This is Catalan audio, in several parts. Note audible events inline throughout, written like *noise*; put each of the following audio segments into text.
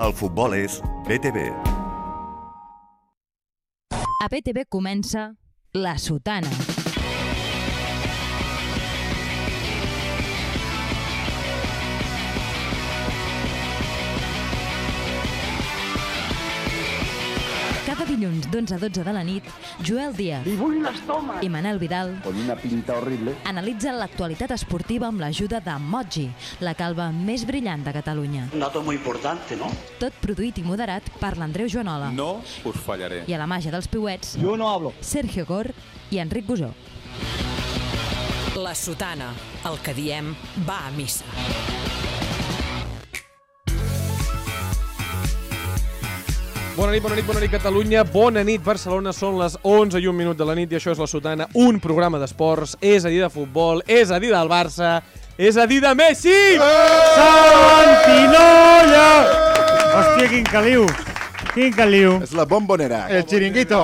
El futbol és BTV. A BTV comença La Sotana. Dilluns d'11 a 12 de la nit, Joel Díaz Li vull l'estómac. i Manel Vidal Con una pinta horrible. analitzen l'actualitat esportiva amb l'ajuda de Moji, la calva més brillant de Catalunya. Un dato muy importante, ¿no? Tot produït i moderat per l'Andreu Joanola. No us fallaré. I a la màgia dels piuets, Yo no hablo. Sergio Gor i Enric Gusó. La sotana, el que diem, va a missa. Bona nit, bona nit, bona nit Catalunya, bona nit Barcelona, són les 11 i un minut de la nit i això és La Sotana, un programa d'esports, és a dir de futbol, és a dir del Barça, és a dir de Messi! Santinolla! Hòstia, quin caliu! Quin caliu! És la bombonera. El xiringuito!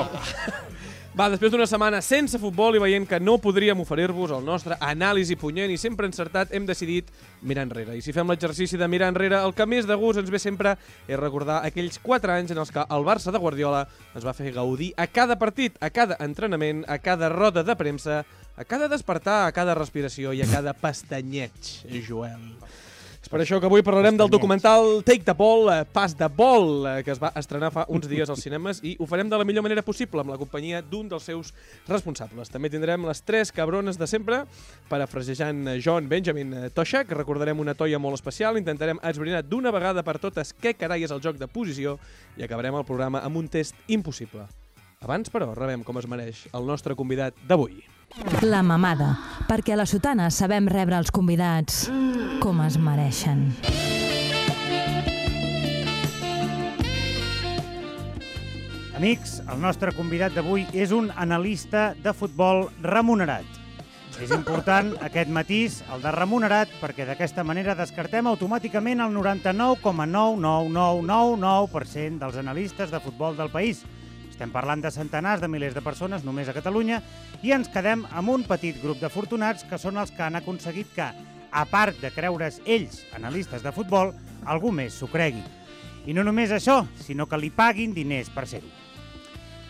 Va, després d'una setmana sense futbol i veient que no podríem oferir-vos el nostre anàlisi punyent i sempre encertat, hem decidit mirar enrere. I si fem l'exercici de mirar enrere, el que més de gust ens ve sempre és recordar aquells 4 anys en els que el Barça de Guardiola ens va fer gaudir a cada partit, a cada entrenament, a cada roda de premsa, a cada despertar, a cada respiració i a cada pestanyeig, Joel. Per això que avui parlarem del documental Take the Ball, eh, Pas de Ball, eh, que es va estrenar fa uns dies als cinemes i ho farem de la millor manera possible amb la companyia d'un dels seus responsables. També tindrem les tres cabrones de sempre, parafrasejant eh, John Benjamin Toshak, recordarem una toia molt especial, intentarem esbrinar d'una vegada per totes què carai és el joc de posició i acabarem el programa amb un test impossible. Abans, però, rebem com es mereix el nostre convidat d'avui. La mamada, perquè a la sotana sabem rebre els convidats com es mereixen. Amics, el nostre convidat d'avui és un analista de futbol remunerat. És important *laughs* aquest matís, el de remunerat, perquè d'aquesta manera descartem automàticament el 99,99999% dels analistes de futbol del país. Estem parlant de centenars de milers de persones només a Catalunya i ens quedem amb un petit grup d'afortunats que són els que han aconseguit que, a part de creure's ells, analistes de futbol, algú més s'ho cregui. I no només això, sinó que li paguin diners per ser-ho.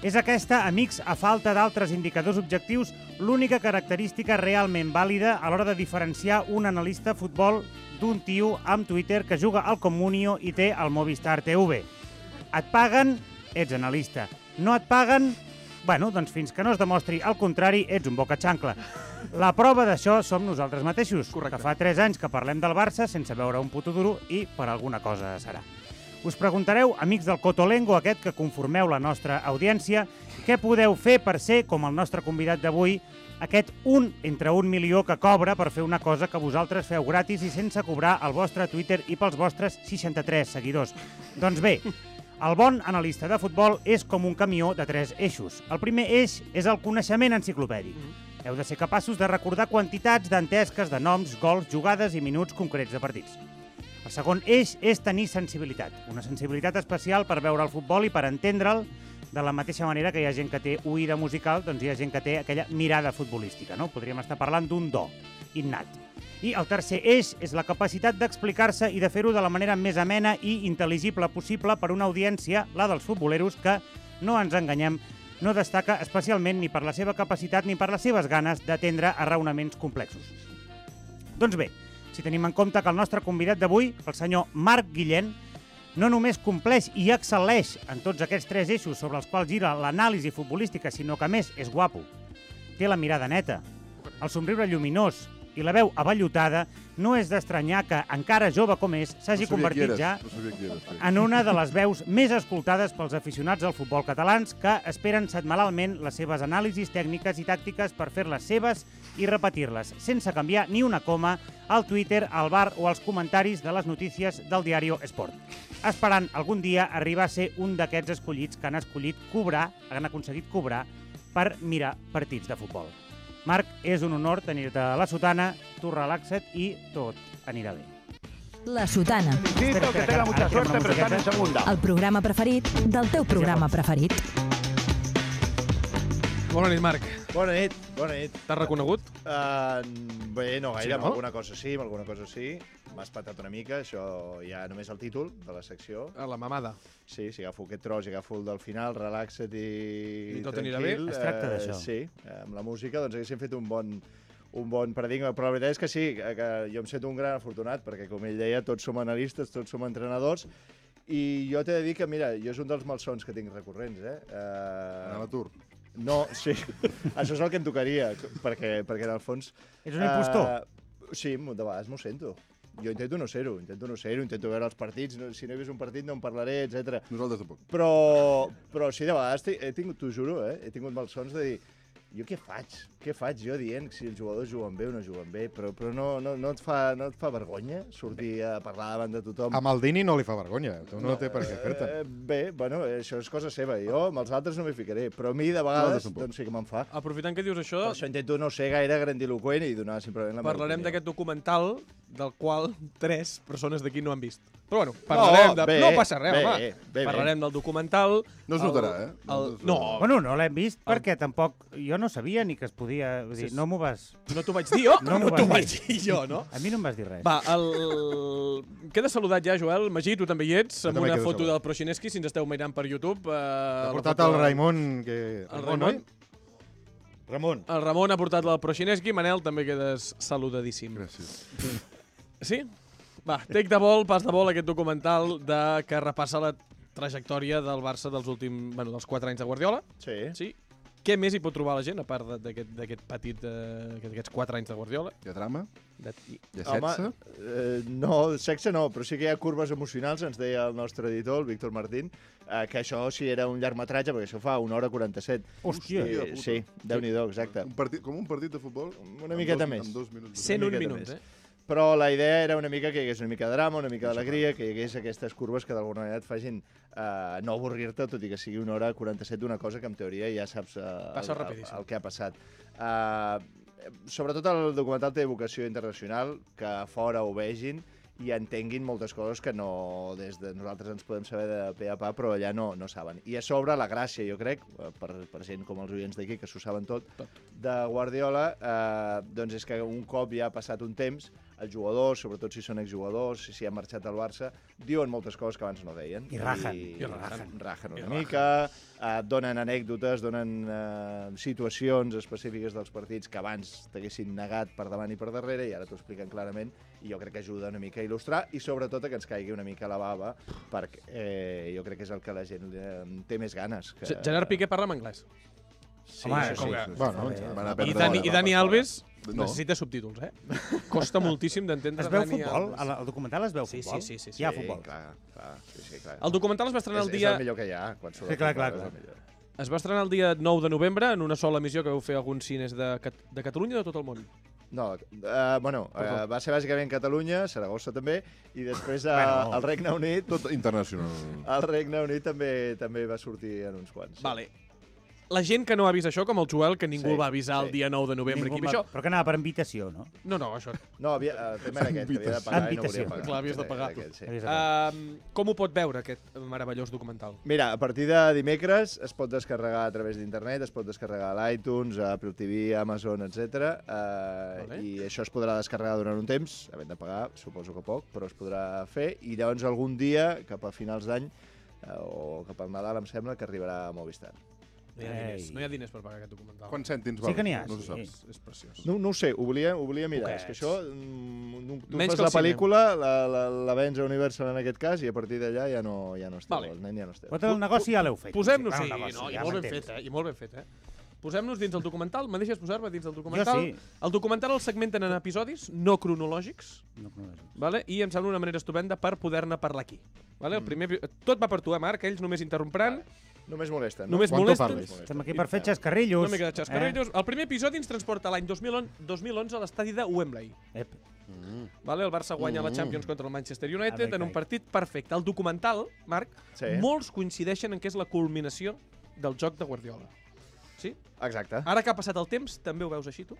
És aquesta, amics, a falta d'altres indicadors objectius, l'única característica realment vàlida a l'hora de diferenciar un analista futbol d'un tio amb Twitter que juga al Comunio i té el Movistar TV. Et paguen, ets analista. No et paguen, bueno, doncs fins que no es demostri el contrari, ets un boca xancla. La prova d'això som nosaltres mateixos, Correcte. que fa 3 anys que parlem del Barça sense veure un puto duro i per alguna cosa serà. Us preguntareu, amics del Cotolengo aquest que conformeu la nostra audiència, què podeu fer per ser, com el nostre convidat d'avui, aquest un entre un milió que cobra per fer una cosa que vosaltres feu gratis i sense cobrar al vostre Twitter i pels vostres 63 seguidors. Doncs bé, el bon analista de futbol és com un camió de tres eixos. El primer eix és el coneixement enciclopèdic. Heu de ser capaços de recordar quantitats d'entesques de noms, gols, jugades i minuts concrets de partits. El segon eix és tenir sensibilitat, una sensibilitat especial per veure el futbol i per entendre'l de la mateixa manera que hi ha gent que té oïda musical, doncs hi ha gent que té aquella mirada futbolística, no? Podríem estar parlant d'un do innat. I el tercer eix és la capacitat d'explicar-se i de fer-ho de la manera més amena i intel·ligible possible per una audiència, la dels futboleros, que, no ens enganyem, no destaca especialment ni per la seva capacitat ni per les seves ganes d'atendre a raonaments complexos. Doncs bé, si tenim en compte que el nostre convidat d'avui, el senyor Marc Guillén, no només compleix i excel·leix en tots aquests tres eixos sobre els quals gira l'anàlisi futbolística, sinó que més és guapo. Té la mirada neta, el somriure lluminós i la veu avallotada, no és d'estranyar que, encara jove com és, s'hagi convertit ja en una de les veus més escoltades pels aficionats al futbol catalans que esperen setmanalment les seves anàlisis tècniques i tàctiques per fer-les seves i repetir-les, sense canviar ni una coma al Twitter, al bar o als comentaris de les notícies del diari Esport. Esperant algun dia arribar a ser un d'aquests escollits que han escollit cobrar, han aconseguit cobrar per mirar partits de futbol. Marc, és un honor tenir-te a la sotana, tu relaxa't i tot anirà bé. La Sotana, Espera, que tenga mucha suerte, pero están en segunda. el programa preferit del teu programa preferit. Bona nit, Marc. Bona nit, bona nit. T'has reconegut? Uh, bé, no gaire, Sí, sí, no? amb alguna cosa sí, amb alguna cosa sí. M'ha espatat una mica, això ja només el títol de la secció. A la mamada. Sí, si agafo aquest tros i agafo el del final, relaxa't i, I tot anirà bé? Es tracta eh, d'això. Sí, eh, amb la música doncs haguéssim fet un bon, un bon paradigma, però la veritat és que sí, que jo em sento un gran afortunat, perquè com ell deia, tots som analistes, tots som entrenadors, i jo t'he de dir que, mira, jo és un dels malsons que tinc recurrents, eh? A Uh, l'atur. No, sí, *laughs* això és el que em tocaria, perquè, perquè en el fons... Ets un impostor. Uh, sí, de vegades m'ho sento. Jo intento no ser-ho, intento no ser-ho, intento veure els partits, no, si no he vist un partit no en parlaré, etc. Nosaltres tampoc. Però, però sí, de vegades he, he tingut, t'ho juro, eh, he tingut malsons de dir jo què faig? Què faig jo dient si els jugadors juguen bé o no juguen bé? Però, però no, no, no, et fa, no et fa vergonya sortir a parlar davant de tothom? A Maldini no li fa vergonya, no, no té per què fer-te. Eh, bé, bueno, això és cosa seva. Jo amb els altres no m'hi ficaré, però a mi de vegades tampoc. doncs sí que me'n fa. Aprofitant que dius això, Per això intento no ser gaire grandiloquent i donar simplement la meva parlarem d'aquest documental del qual tres persones d'aquí no han vist. Però bueno, parlarem No, de... bé, no passa res, bé, home. bé, bé. parlarem del documental. No es el- notarà, eh? El... Nosaltres No, Bueno, no l'hem vist perquè tampoc... Jo no sabia ni que es podia... Vull dir, Sí, sí. no m'ho vas... no t'ho vaig dir jo, *laughs* No no, t'ho vaig dir jo, no? A mi no em vas dir res. Va, el... Queda saludat ja, Joel. Magí, tu també hi ets, amb també una foto saludat. del Proxineski, si ens esteu mirant per YouTube. Eh, Ha la portat foto el Raimon, que... El Raimon? Ramon. El Ramon ha portat el Proxineski, Manel, també quedes saludadíssim. Gràcies. *laughs* Sí? Va, take de vol, pas de vol, aquest documental de que repassa la trajectòria del Barça dels últims, bueno, dels 4 anys de Guardiola. Sí. Sí. Què més hi pot trobar la gent, a part de- d'aquest d'aquest petit, eh, d'aquests 4 anys de Guardiola? Hi ha trama? De... Hi ha sexe? Home, eh, no, sexe no, però sí que hi ha curves emocionals, ens deia el nostre editor, el Víctor Martín, eh, que això sí era un llargmetratge, perquè això fa una hora 47. Hòstia. Puta. sí, déu-n'hi-do, exacte. Un partit, com un partit de futbol? Una miqueta dos, més. Amb dos minuts. 101 miqueta minuts, eh? Però la idea era una mica que hi hagués una mica de drama, una mica d'alegria, que hi hagués aquestes curves que d'alguna manera et facin eh, no avorrir-te, tot i que sigui una hora 47 d'una cosa que en teoria ja saps eh, el, el, el que ha passat. Eh, sobretot el documental té vocació internacional, que a fora ho vegin i entenguin moltes coses que no des de nosaltres ens podem saber de pe a pa, però allà no, no saben. I a sobre la gràcia, jo crec, eh, per, per gent com els oients d'aquí, que s'ho saben tot, Tot. de Guardiola, eh, doncs és que un cop ja ha passat un temps, els jugadors, sobretot si són exjugadors, si, si han marxat al Barça, diuen moltes coses que abans no deien. I rajen. I, I rajen. rajen una I mica, eh, donen anècdotes, donen eh, situacions específiques dels partits que abans t'haguessin negat per davant i per darrere i ara t'ho expliquen clarament i jo crec que ajuda una mica a il·lustrar i sobretot a que ens caigui una mica la bava perquè eh, jo crec que és el que la gent eh, té més ganes. Que... Ge- Gerard Piqué parla en anglès. Sí, Home, això com sí. que- Bueno, Van a I Dani, i Dani Alves No. necessita subtítols, eh? Costa moltíssim d'entendre Es veu Dani futbol? Alves. Al, al documental es veu Sí, futbol? sí, sí, sí, sí. Hi ha Sí, futbol. clar, clar, sí, sí, clar. El documental es va estrenar és, el dia... és el millor que hi ha. Quan surt Sí, el clar, clar, és clar. el millor. Es va estrenar el dia 9 de novembre en una sola emissió que vau fer alguns cines de, Cat de Catalunya o de tot el món. No, uh, bueno, uh, va ser bàsicament Catalunya, Saragossa també, i després uh, Bueno. el Regne Unit, Tot internacional. el Regne Unit també també va sortir en uns quants. Vale. La gent que no ha vist això, com el Joel, que ningú Sí, el va avisar el sí. dia 9 de novembre Ningú va- això... Però que anava per invitació, no? No, no, això... No, havia, el tema era aquest, que havia de pagar i no Invitació. volia pagar. Clar, havies de pagar. Aquest, sí. Uh, com ho pot veure, aquest meravellós documental? Mira, a partir de dimecres es pot descarregar a través d'internet, es pot descarregar a l'iTunes, a Apple TV, Amazon, etc. Uh, Vale. I això es podrà descarregar durant un temps, havent de pagar, suposo que poc, però es podrà fer. I llavors algun dia, cap a finals d'any, uh, o cap al Nadal, em sembla, que arribarà a Movistar. No hi ha diners, no hi ha diners per pagar aquest documental. Quants cèntims Sí val? que n'hi ha, No ho sí. saps. És preciós. No, no ho sé, ho volia, ho volia mirar. Poquets. És que això, mm, tu Menys fas la el pel·lícula, la, la, la vens a Universal en aquest cas, i a partir d'allà ja no, ja no és teu, Vale. el nen ja no és teu. Vosaltres el negoci ja l'heu fet. Posem-nos, sí, el negoci, no, i ja molt ben fet, eh? I molt ben fet, eh? Posem-nos dins el documental. Me deixes posar-me dins del documental? sí. El documental el segmenten en episodis no cronològics, No, no, no. vale? i em sembla una manera estupenda per poder-ne parlar aquí. Vale? El Mm. primer, epi- tot va per tu, eh, Marc? Ells només interromperan, Només molesten, no? només Quan tu molesten. parlis. Estem aquí per fer xascarrillos. Una mica de xascarrillos. Eh? El primer episodi ens transporta l'any 2011, 2011 a l'estadi de Wembley. Eh? Ep. Vale? El Barça guanya la Mm. Champions contra el Manchester United en un partit perfecte. El documental, Marc, Sí. molts coincideixen en que és la culminació del joc de Guardiola. Sí? Exacte. Ara que ha passat el temps, també ho veus així, tu?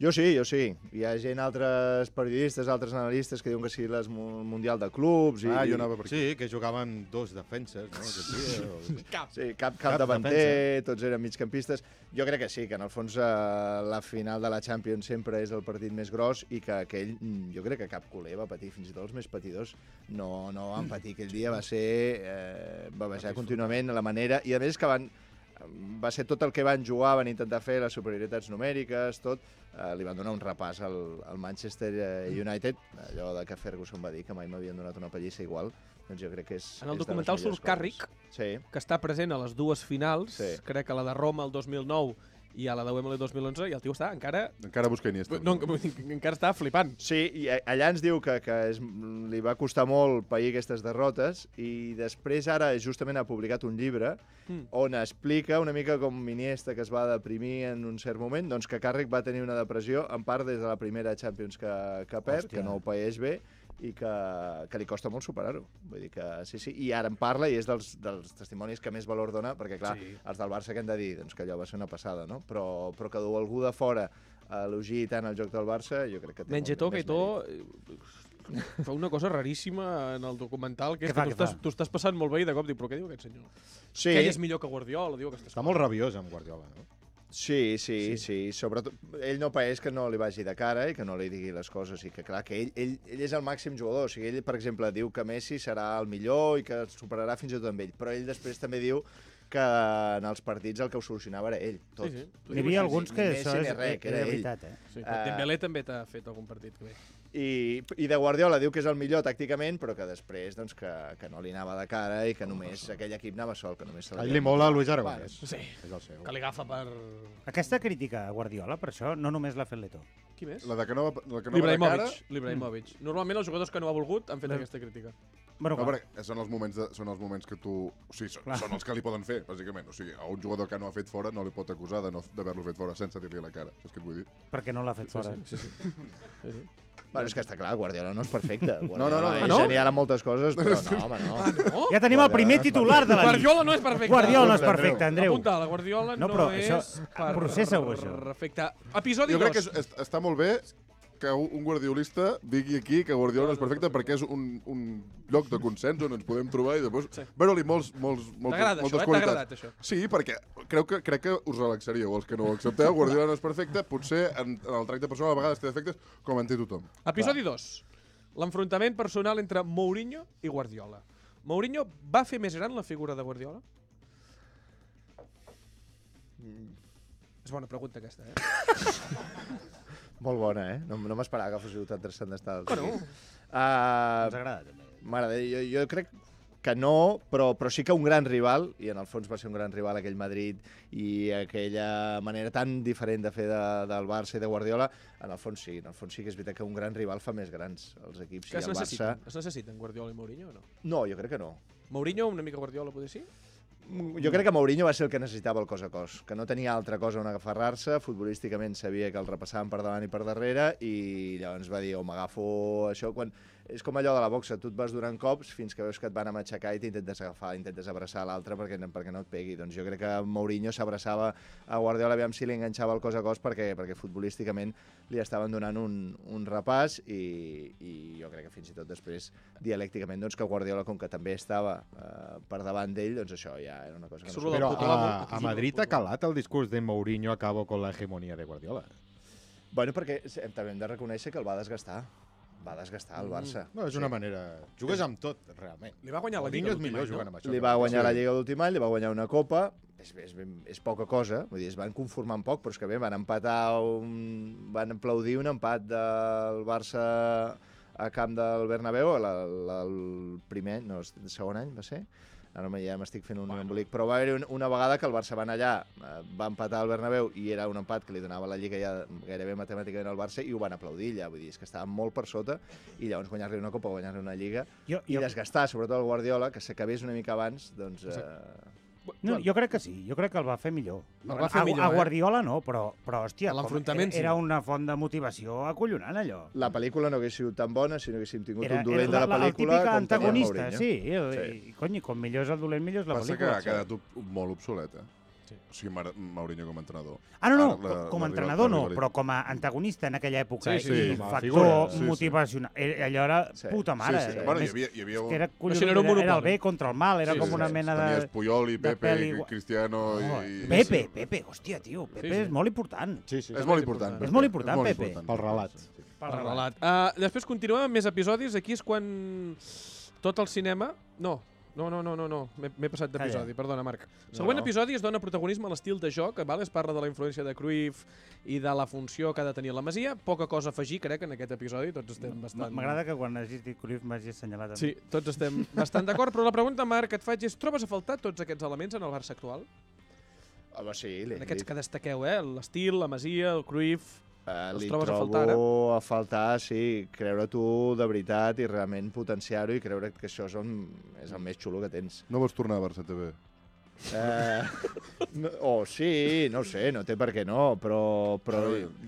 Jo sí, jo sí. Hi ha gent, altres periodistes, altres analistes que diuen que sí, les mu- Mundial de Clubs... I, Ah, jo i- anava per aquí. Sí, que jugaven dos defenses, no? Dia, o... Sí, cap, cap, Cap davanter, defensa. tots eren migcampistes. Jo crec que sí, que en el fons eh, la final de la Champions sempre és el partit més gros i que aquell, mm, jo crec que cap culer va patir, fins i tot els més patidors no, no van patir. Aquell dia va ser eh, bavejar contínuament la manera, i a més que van va ser tot el que van jugar, van intentar fer les superioritats numèriques, tot, eh, li van donar un repàs al, al Manchester eh, United, allò de que Ferguson va dir que mai m'havien donat una pallissa igual, doncs jo crec que és... En el és documental surt Carrick, coses. Sí. que està present a les dues finals, Sí. crec que la de Roma el 2009 i a la de Wembley 2011, i el tio està encara... Encara busca Iniesta. No, *laughs* encara està flipant. Sí, i allà ens diu que, que és, li va costar molt pair aquestes derrotes i després ara justament ha publicat un llibre Mm. on explica una mica com Iniesta que es va deprimir en un cert moment, doncs que Carrick va tenir una depressió en part des de la primera Champions que, que perd, Hòstia. que no ho paeix bé i que, que li costa molt superar-ho. Vull dir que sí, sí, i ara en parla i és dels, dels testimonis que més valor dona, perquè clar, Sí. els del Barça que hem de dir doncs, que allò va ser una passada, no? Però, però que du algú de fora a elogiï tant el joc del Barça, jo crec que té Mengetó, molt més mèrit. fa una cosa raríssima en el documental, que que fa, tu què estàs, fa? tu estàs passant molt bé i de cop diu, però què diu aquest senyor? Sí, Que ell és millor que Guardiola, diu aquestes Està molt rabiós amb Guardiola, no? Sí, sí, sí, sí. Sobretot, ell no paeix que no li vagi de cara i que no li digui les coses i que, clar, que ell, ell, ell és el màxim jugador. O sigui, ell, per exemple, diu que Messi serà el millor i que superarà fins i tot amb ell. Però ell després també diu que en els partits el que ho solucionava era ell, tot. Sí, sí. Hi havia alguns que Ni això Messi és, res, que era era ell. veritat, eh? Sí, Eh, uh, Dembélé també t'ha fet algun partit que bé. I, I de Guardiola diu que és el millor tàcticament, però que després doncs, que, que no li anava de cara i que només aquell equip anava sol, que només se A ell li mola Luis Aragonès. Sí, És el seu. que li agafa per... Aquesta crítica a Guardiola, per això, no només l'ha fet l'Eto. Qui més? La de que no va, la que no va de cara... L'Ibrahimovic. L'Ibrahimovic. Normalment els jugadors que no ha volgut han fet aquesta crítica. Bueno, No, perquè són els moments, de, són els moments que tu... O sigui, són, Clar. són els que li poden fer, bàsicament. O sigui, a un jugador que no ha fet fora no li pot acusar de no- d'haver-lo fet fora sense dir-li la cara. Saps què et vull dir? perquè no l'ha fet fora. Sí, sí. sí, sí. Bueno, és que està clar, Guardiola no és perfecte. Guardiola no, no. És Ah, no? genial en moltes coses, però no, home, no. No? Ja tenim el primer titular de la nit. Guardiola no és perfecte. Guardiola no és perfecte, Andreu. Apunta, la Guardiola no, No, però és això- per... processa-ho, això. Perfecte. Episodi Jo crec que 2. és, és, està molt bé que un un guardiolista digui aquí que Guardiola no és perfecte perquè és un, un lloc de consens on ens podem trobar i després Sí. veure-li molts, molts, moltes, T'agrada moltes això, eh? T'ha qualitats. agradat, això. Sí, perquè creu que, crec que us relaxaríeu. Els que no ho accepteu, Guardiola no és perfecte, potser en, en el tracte personal a vegades té defectes, com en té tothom. Episodi 2. L'enfrontament personal entre Mourinho i Guardiola. Mourinho va fer més gran la figura de Guardiola? És bona pregunta aquesta, eh? *laughs* Molt bona, eh? No, no m'esperava que fóssiu tan transcendental. Bueno. Uh, Ens agrada, també. Mare de, jo, jo crec que no, però, però sí que un gran rival, i en el fons va ser un gran rival aquell Madrid, i aquella manera tan diferent de fer de, del Barça i de Guardiola, en el fons sí, en el fons sí que és veritat que un gran rival fa més grans els equips. Que I es el Barça... Es necessiten Guardiola i Mourinho o no? No, jo crec que no. Mourinho una mica Guardiola, potser sí? Jo crec que Mourinho va ser el que necessitava el cos a cos, que no tenia altra cosa on aferrar-se, futbolísticament sabia que el repassaven per davant i per darrere i llavors va dir, o m'agafo això, quan... És com allò de la boxa, tu et vas donant cops fins que veus que et van a matxacar i t'intentes agafar, intentes abraçar l'altre perquè, perquè no et pegui. Doncs jo crec que Mourinho s'abraçava a Guardiola aviam si li enganxava el cos a cos perquè, perquè futbolísticament li estaven donant un, un repàs i, i jo crec que fins i tot després dialècticament doncs, que Guardiola, com que també estava eh, per davant d'ell, doncs això ja era una cosa que no Però a, a Madrid ha calat el discurs de Mourinho acabo con la hegemonía de Guardiola. Bueno, perquè també hem de reconèixer que el va desgastar. Va desgastar el Barça. No, és una manera... Jugues amb tot, realment. Li va guanyar la Lliga l'últim millor any, no? jugant amb això. Li que va guanyar això. la Lliga d'últim any, li va guanyar una Copa, és, és, ben- és poca cosa, vull dir, es van conformar amb poc, però és que bé, van empatar, un, van aplaudir un empat del Barça a camp del Bernabéu, la, la, el primer, no, el segon any va ser? Ara me- ja m'estic fent un bueno. embolic, però va haver una vegada que el Barça va anar allà, eh, va empatar al Bernabéu i era un empat que li donava la Lliga ja gairebé matemàticament al Barça i ho van aplaudir allà, vull dir, és que estaven molt per sota i llavors guanyar-li una Copa, guanyar-li una Lliga Jo, i jo, desgastar, sobretot el Guardiola, que s'acabés una mica abans, doncs... Eh, no, jo crec que sí, jo crec que el va fer millor. El va fer a, millor, a eh? Guardiola no, però, però hòstia, L'enfrontament, sí. era una font de motivació acollonant, allò. la pel·lícula no hagués sigut tan bona si no haguéssim tingut Era, un dolent de la la, el pel·lícula com tenia antagonista, sí. El, Sí. I, cony, com millor és el dolent, millor és la Passa que pel·lícula. ha quedat molt obsoleta. O sigui, Mar Mourinho com a entrenador. Ah, no, no, Ah, la- com la a entrenador la no, però com a antagonista en aquella època Sí, sí, i com a factor figura, sí, sí. motivació. eh, Allò era Sí. puta mare. Sí, sí, sí. Bueno, hi havia, hi havia que un... era, collons, era un era, era el bé contra el mal, era Sí, com sí, una sí. mena de... Tenies Puyol i Pepe peli Cristiano Oh, i... Pepe, Pepe, hòstia, tio, Pepe Sí, sí. és molt important. Sí, sí. És molt important. És Pepe, molt important, Pepe. Pel relat. Per relat. Uh, després continuem amb més episodis. Aquí és quan tot el cinema... No, no, no, no, no, no. m'he- passat d'episodi, perdona, Marc. Següent No. episodi es dona protagonisme a l'estil de joc, val? es parla de la influència de Cruyff i de la funció que ha de tenir la Masia. Poca cosa a afegir, crec, en aquest episodi. Tots estem bastant... M'agrada que quan hagis dit Cruyff m'hagis assenyalat a mi. Sí, tots estem bastant d'acord, però la pregunta, Marc, que et faig és trobes a faltar tots aquests elements en el Barça actual? Home, sí, li, En aquests li, que destaqueu, eh? L'estil, la Masia, el Cruyff... eh, els li trobes a trobo faltar, ara? a faltar, sí, creure tu de veritat i realment potenciar-ho i creure que això és, on, és el més xulo que tens. No vols tornar a Barça TV? Eh, no, *laughs* o sí, no sé, no té per què no, però, però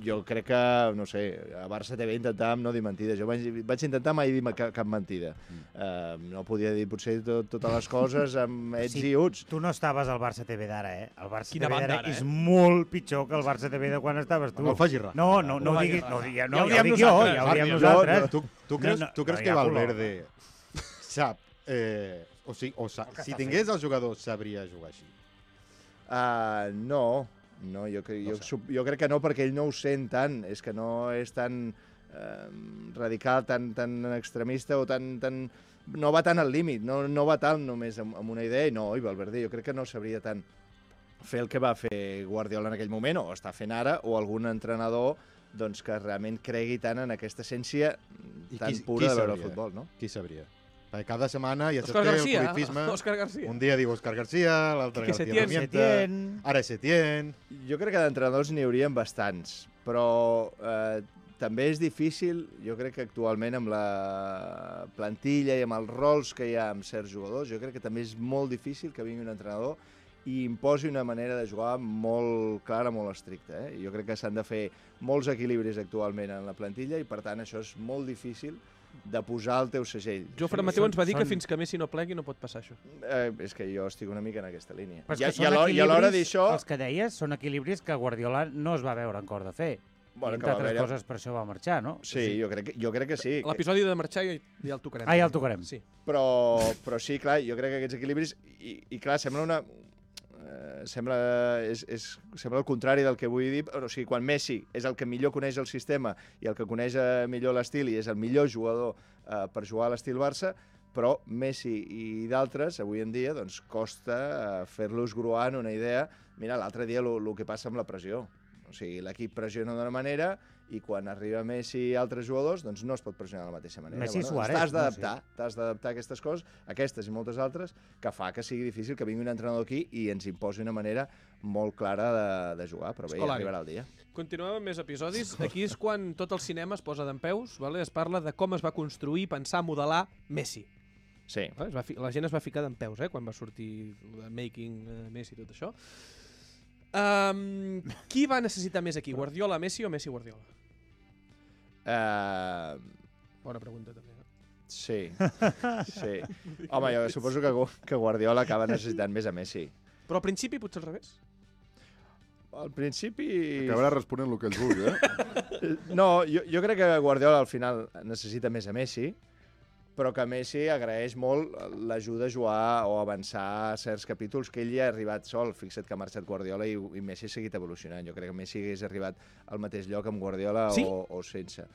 jo crec que, no sé, a Barça TV intentàvem no dir mentides. Jo vaig, vaig intentar mai dir cap, cap mentida. Eh, no podia dir potser tot, totes les coses amb ets Sí. i uts. Tu no estaves al Barça TV d'ara, eh? El Barça Quina TV d'ara ara, és eh? molt pitjor que el Barça TV de quan estaves tu. No el facis rajar. No, no, no, No facis no, Ja no, ho ja, diem ho dic jo, nosaltres. ja ho diem nosaltres. Tu, tu creus, No, no, tu creus no que. Valverde *laughs* sap... Eh, o sigui, o sa, El si tingués els jugadors, sabria jugar així. Uh, no, no, jo, cre jo, sub- jo crec que no perquè ell no ho sent tant, és que no és tan eh, radical, tan, tan extremista o tan, tan... no va tant al límit, no, no va tant només amb, amb una idea, i no, i Valverde jo crec que no sabria tant fer el que va fer Guardiola en aquell moment, o està fent ara, o algun entrenador doncs, que realment cregui tant en aquesta essència I tan qui- pura qui de veure el futbol, no? Qui sabria? Perquè cada setmana ja Òscar saps que el Garcia. cruifisme... Òscar Garcia. Un dia diu Òscar Garcia, l'altre García Setién. Pimienta, Setién. ara és Setién... Jo crec que d'entrenadors n'hi haurien bastants, però eh, també és difícil, jo crec que actualment amb la plantilla i amb els rols que hi ha amb certs jugadors, jo crec que també és molt difícil que vingui un entrenador i imposi una manera de jugar molt clara, molt estricta. Eh? Jo crec que s'han de fer molts equilibris actualment en la plantilla i per tant això és molt difícil de posar el teu segell. Jofre Sí, Mateu ens va dir que són- fins que Messi no plegui no pot passar això. Eh, és que jo estic una mica en aquesta línia. Però I, que a l'hora- I a l'hora equilibris, d'això... Els que deies són equilibris que Guardiola no es va veure en cor de fer. Bueno, I, que entre va altres haver- coses, per això va marxar, no? Sí, jo crec, que, jo crec que sí. que- L'episodi de marxar ja, ja el tocarem. Ah, ja el tocarem. Sí. però, però sí, clar, jo crec que aquests equilibris... I, i clar, sembla una... Eh, sembla, és, és, sembla el contrari del que vull dir, o sigui, quan Messi és el que millor coneix el sistema i el que coneix eh, millor l'estil i és el millor jugador eh, per jugar a l'estil Barça, però Messi i d'altres, avui en dia, doncs costa eh, fer-los gruar en una idea. Mira, l'altre dia el que passa amb la pressió. O sigui, l'equip pressiona d'una manera i quan arriba Messi i altres jugadors, doncs no es pot pressionar de la mateixa manera. Messi doncs Suárez, T'has no? d'adaptar, t'has d'adaptar a aquestes coses, aquestes i moltes altres, que fa que sigui difícil que vingui un entrenador aquí i ens imposi una manera molt clara de, de jugar, però bé, ja Escolari. arribarà el dia. Continuem amb més episodis. Aquí és quan tot el cinema es posa d'en peus, vale? es parla de com es va construir, pensar, modelar Messi. Sí. Vale? Es va fi... La gent es va ficar d'en peus eh? quan va sortir el Making uh, Messi i tot això. Um, qui va necessitar més aquí, Guardiola, Messi o Messi, Guardiola? Uh, Bona pregunta, també. Eh? sí, *laughs* sí. Home, jo suposo que, que Guardiola acaba necessitant més a Messi. Però al principi potser al revés. Al principi... Acabarà responent el que ell vulgui, eh? *laughs* No, jo, jo crec que Guardiola al final necessita més a Messi, però que Messi agraeix molt l'ajuda a jugar o avançar certs capítols que ell ja ha arribat sol. Fixa't que ha marxat Guardiola i, i Messi ha seguit evolucionant. Jo crec que Messi hagués arribat al mateix lloc amb Guardiola Sí? o, o sense.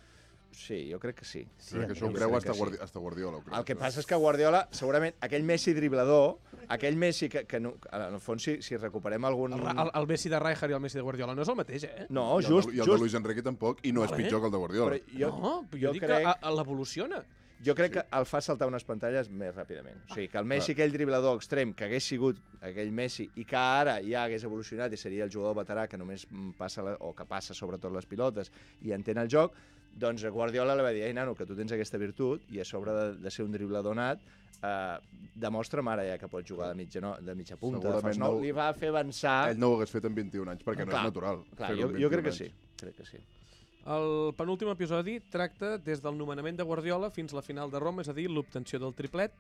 Sí, jo crec que sí. Sí, Crec que això ho creu hasta. Guardi hasta Guardiola. Ho crec, El que passa és que Guardiola, segurament, aquell Messi driblador, aquell Messi que, que no, en el fons, si, si recuperem algun... El, el, el Messi de Rijkaard i el Messi de Guardiola no és el mateix, eh? No, I el, just, de, I el de just, Luis Enrique tampoc, i no és pitjor que el de Guardiola. però jo, no, jo, jo dic crec- que l'evoluciona. Jo crec que el fa saltar unes pantalles més ràpidament. O sigui, que el Messi, aquell driblador extrem, que hagués sigut aquell Messi i que ara ja hagués evolucionat i seria el jugador veterà que només passa, la, o que passa sobretot les pilotes i entén el joc, doncs Guardiola li va dir, ei, nano, que tu tens aquesta virtut i a sobre de, de ser un driblador nat, eh, demostra'm ara ja que pots jugar de mitja, no, de mitja punta, de nou. no- Li va fer avançar... Ell no ho hagués fet en 21 anys, perquè no Clar, és natural. Clar, jo, jo crec 21 que sí. anys. Crec que sí. El penúltim episodi tracta des del nomenament de Guardiola fins la final de Roma, és a dir, l'obtenció del triplet.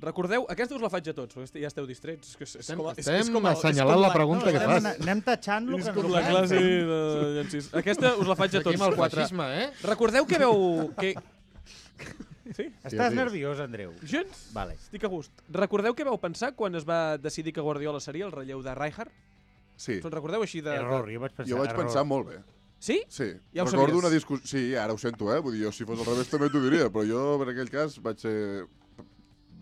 Recordeu, aquesta us la faig a tots, perquè ja esteu distrets. És, que és, com, a- és, estem és com assenyalant com la pregunta que anem, fas. anem tachant lo És que com ens la classe de Llencis. Aquesta us la faig a tots. Aquí el quatre. feixisme, eh? Recordeu que veu... Que... Sí? Estàs Sí, nerviós, Andreu? Gens? Vale. Estic a gust. Recordeu què vau pensar quan es va decidir que Guardiola seria el relleu de Rijkaard? Sí, Us en recordeu així de... Error, jo vaig pensar. jo vaig error. pensar molt bé. Sí? Sí, Ja recordo sabies. una discussió... Sí, ara ho sento, eh? Vull dir, jo si fos al revés també t'ho diria, però jo en aquell cas vaig ser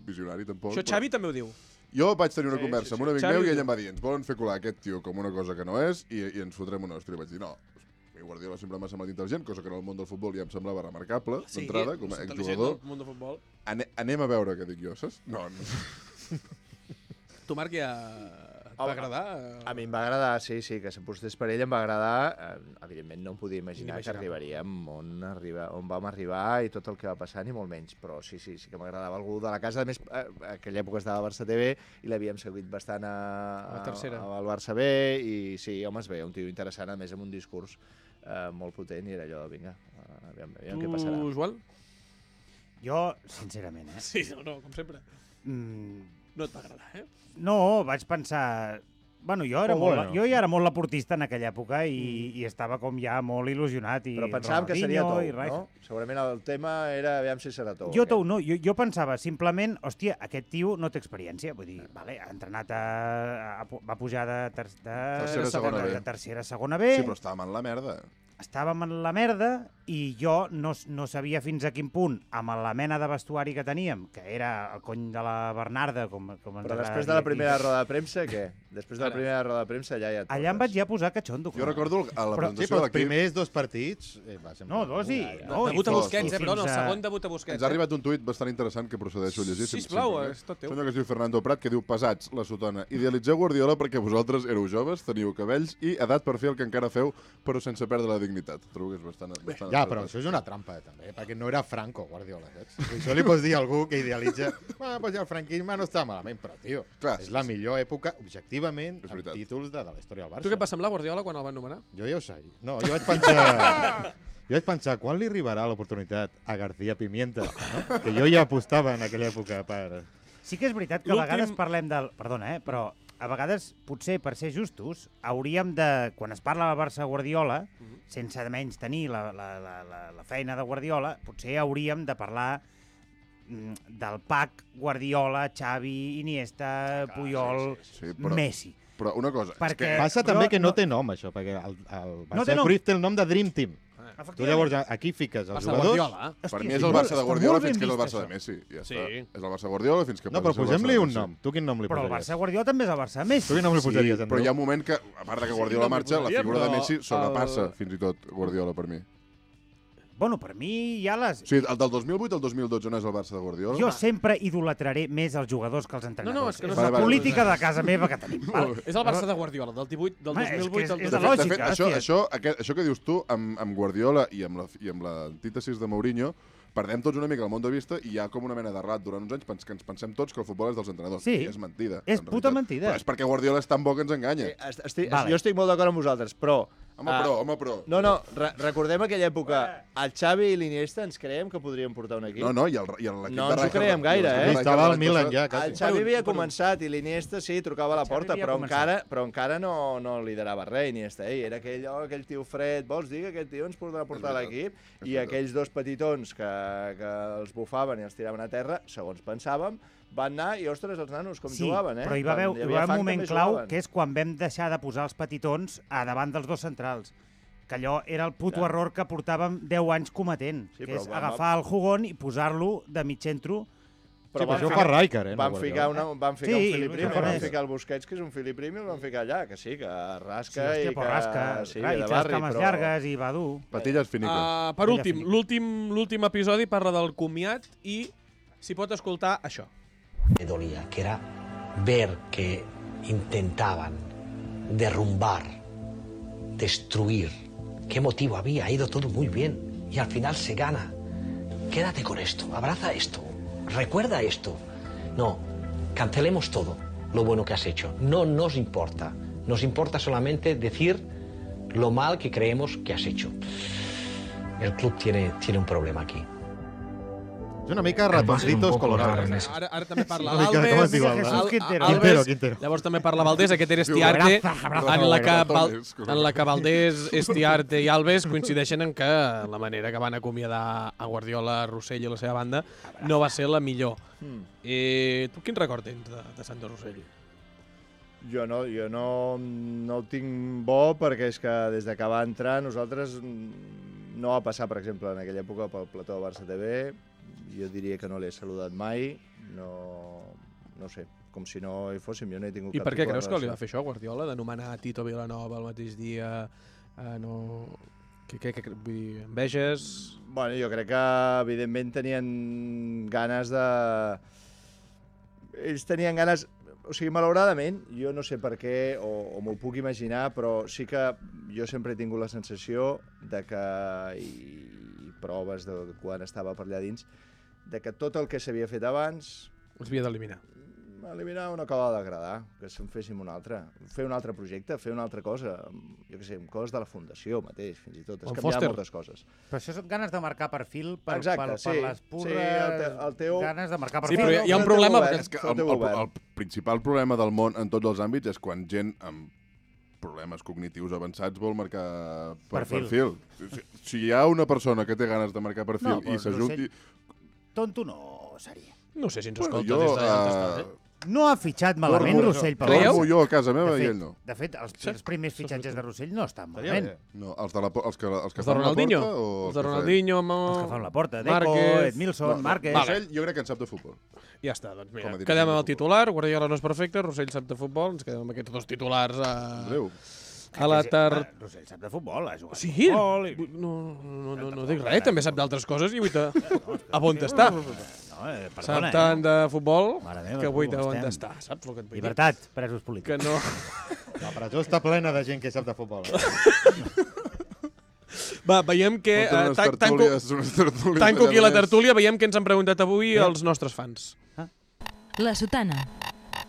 visionari tampoc. Això però- Xavi també ho diu. Jo vaig tenir una Sí, conversa sí, amb un sí. amic Xavi meu i ell em va dir ens volen fer colar aquest tio com una cosa que no és i, i ens fotrem una hòstia. I vaig dir, no, mi Guardiola sempre m'ha semblat intel·ligent, cosa que en el món del futbol ja em semblava remarcable, d'entrada, com a exjugador. del món de futbol. Ane anem a veure què dic jo, saps? No, no. Tu, Marc, ja va agradar? A mi em va agradar, sí, sí, que s'apostés per ell em va agradar. Eh, evidentment no em podia imaginar que Inimaginable. arribaríem on, arriba, on vam arribar i tot el que va passar, ni molt menys. Però sí, sí, sí que m'agradava algú de la casa. A més, eh, a aquella època estava a Barça TV i l'havíem seguit bastant a, A la tercera. al Barça B i sí, home, es veia un tio interessant, a més amb un discurs eh, molt potent i era allò, vinga, eh, aviam, aviam què passarà. Tu, Joel? Jo, sincerament, eh? Sí, no, no, com sempre. Mm, No et va agradar, eh? no, vaig pensar... Bueno, jo, era Oh, molt, bueno. jo ja era molt laportista en aquella època i, i estava com ja molt il·lusionat. I Però pensàvem que seria tou, no? Segurament el tema era aviam si serà tou. Jo, aquest. tou, no, jo, jo pensava simplement, hòstia, aquest tio no té experiència. Vull dir, vale, ha entrenat a, a, va pujar de, ter, de, Tercera, segona de, de tercera, segona B. Sí, però estàvem en la merda. Estàvem en la merda i jo no, no sabia fins a quin punt, amb la mena de vestuari que teníem, que era el cony de la Bernarda, com, com Però després de la aquí. primera roda de premsa, què? Després de la primera roda de premsa ja ja et Allà em vaig ja posar catxondo. Jo recordo el- a la Però- Sí, presentació però de els l'equip primers dos partits... Eh, va, semblar- No, dos i... Ja, ja. No, debut a i Busquets, eh? Perdona, el segon debut a Busquets. Ens ha arribat un tuit bastant interessant que procedeixo a llegir. Sisplau, és tot teu. Senyor que es diu Fernando Prat, que diu Pesats, la sotona. Idealitzeu Guardiola perquè vosaltres éreu joves, teniu cabells i edat per fer el que encara feu, però sense perdre la dignitat. Trobo que és bastant... bastant Ja, però això és una trampa, eh, també, perquè no era Franco, Guardiola, saps? I això li pots dir a algú que idealitza... Bueno, pues ja el franquisme no està malament, però, tio, Clar, és la millor època, objectivament, És amb títols de, de la història del Barça. Tu què et va semblar, Guardiola, quan el van nomenar? Jo ja ho sé. No, jo vaig pensar... Jo vaig pensar, quan li arribarà l'oportunitat a García Pimienta? No? Que jo ja apostava en aquella època per... Sí que és veritat que a vegades parlem del... Perdona, eh? Però a vegades, potser per ser justos, hauríem de... Quan es parla del Barça-Guardiola, Mhm. sense de menys tenir la, la, la, la, la feina de Guardiola, potser hauríem de parlar mm, del pack Guardiola, Xavi, Iniesta, Puyol, Sí, però, Messi. Però una cosa, Perquè- és Passa però també que no, no- té nom, això, perquè el, el No Barça té nom. Cruyff té el nom de Dream Team. Tu Efectivament. llavors aquí fiques els Barça jugadors... Guardiola. eh? que, per Hòstia, mi és sí, el Barça de Guardiola fins que és el Barça de. Messi. Ja Sí. està. És el Barça Guardiola fins que No, passa però posem-li de un nom. Tu quin nom li Però el posaries? Barça Guardiola també és el Barça Messi. Tu quin nom li posaries, Sí, Andreu? però hi ha un moment que, a part de que Guardiola no marxa, la figura de Messi sobrepassa fins i tot Guardiola per mi. Bueno, per mi ja les... O sigui, el del 2008 al 2012 no és el Barça de Guardiola? Jo sempre idolatraré més els jugadors que els No, entrenadors. no, és que no és la política de casa meva que tenim. *laughs* val? És el Barça de Guardiola, del 18, del Home, és que 2008 és- al és De de 2012. fet, de fet lògica, això, això, aquest, això que dius tu amb, amb Guardiola i amb la- i amb l'antítesis de Mourinho, perdem tots una mica el món de vista i hi ha com una mena de rat durant uns anys pens- que ens pensem tots que el futbol és dels entrenadors. Sí. I és mentida. És puta realitat. mentida. Però és perquè Guardiola és tan bo que ens enganya. Eh, est- estic, Vale. Jo estic molt d'acord amb vosaltres, però... Home, ah, però, home, però... No, no, re recordem aquella època. El Xavi i l'Iniesta ens creiem que podríem portar un equip? No, no, i el- i el- l'equip No de ens ho creiem gaire, eh? estava al Milan ja, El quasi. Xavi Per un- havia començat i l'Iniesta sí, trucava a la Xavi porta, però encara, però encara no, no liderava res, Iniesta. Eh? Era aquell, oh, aquell tio fred, vols dir que aquest tio ens podrà portar l'equip? I aquells dos petitons que, que els bufaven i els tiraven a terra, segons pensàvem, van anar i, ostres, els nanos com Sí, jugaven, eh? però hi va haver, Quan hi havia va un moment clau, jugaven. que és quan vam deixar de posar els petitons a davant dels dos centrals que allò era el puto Ja. error que portàvem 10 anys cometent, Sí, que però és vam- agafar el jugón i posar-lo de mig centro. Sí, però van això fa Rijkaard, eh? Van ficar, una, van ficar Sí, un Filip no Rimi, fa van ficar el Busquets, que és un Filip Rimi, el van ficar allà, que sí, que Sí, rasca hòstia, i que... però rasca, sí, clar, i de té les barri, cames però... llargues i va dur. Patilles finiques. Uh, per últim, l'últim episodi parla del comiat i s'hi pot escoltar això. Me dolía, que era ver que intentaban derrumbar, destruir. ¿Qué motivo había? Ha ido todo muy bien y al final se gana. Quédate con esto, abraza esto, recuerda esto. No, cancelemos todo lo bueno que has hecho. No nos importa. Nos importa solamente decir lo mal que creemos que has hecho. El club tiene, tiene un problema aquí. És una mica ratoncitos colorados. Ara, ara també parla. Alves, Quintero, Quintero. Llavors també parla Valdés, aquest era Estiarte, en la, que, Val, en la que Valdés, Estiarte i Alves coincideixen en que la manera que van acomiadar a Guardiola, Rossell i la seva banda no va ser la millor. Mm. Eh, tu quin record tens de, de Sandro Rossell? Jo no, jo no, no el tinc bo perquè és que des de que va entrar nosaltres no va passar, per exemple, en aquella època pel plató de Barça TV. Jo diria que no l'he saludat mai. No, no sé, com si no hi fóssim. Jo no he tingut I cap per què creus que li va fer això, Guardiola, d'anomenar Tito Vilanova el mateix dia? Eh, no... Que, que, que, vull dir, enveges... Bueno, jo crec que, evidentment, tenien ganes de... Ells tenien ganes... O sigui, malauradament, jo no sé per què, o, o m'ho puc imaginar, però sí que jo sempre he tingut la sensació de que, i, i proves de quan estava per allà dins, de que tot el que s'havia fet abans Els havia d'eliminar. eliminar no acaba d'agradar, que se'n féssim un altre. Fer un altre projecte, fer una altra cosa. Jo què sé, amb coses de la Fundació mateix, fins i tot. Es El Foster. moltes coses. Però això són ganes de marcar perfil per, Exacte, per, sí. per les Sí, purres... el te- el teu- Ganes de marcar Sí, perfil. però hi ha un el problema, govern, perquè- És que el, el, govern. el principal problema del món en tots els àmbits és quan gent amb problemes cognitius avançats vol marcar per Perfil. perfil. Si, si hi ha una persona que té ganes de marcar perfil No, i s'ajunti... Tonto no seria. No sé si ens Bueno, escolta jo, des de eh? No ha fitxat malament dormo- Rossell pel Creieu? Dormo jo a casa meva de i fet, ell no. De fet, els, Sí. els primers fitxatges de Rossell no estan malament. No, els, de la, els que, els que Els de la Ronaldinho? porta o Els de? Ronaldinho, Mo... Els que fan la porta. Deco. Edmilson, Márquez... Rossell, jo crec que en sap de futbol. Ja està, doncs mira, a quedem de amb el titular, Guardiola no és perfecte, Rossell sap de futbol, ens quedem amb aquests dos titulars a, Andreu, a la tar... Rossell sap de futbol, ha jugat Sí, a futbol... I... no, no, no, no dic res, també sap d'altres coses i vull te... *laughs* a on està. No, eh, Sap perdona, tant eh? de futbol Mare meva, que tu, com te on estem? està, saps el que et vull dir? Llibertat, presos polítics. Que no... *laughs* La presó està plena de gent que sap de futbol. *laughs* Va, veiem que... Eh, unes tan- tanco, tertúlies, unes tertúlies tanco aquí la tertúlia, veiem que ens han preguntat avui els nostres fans. La sotana.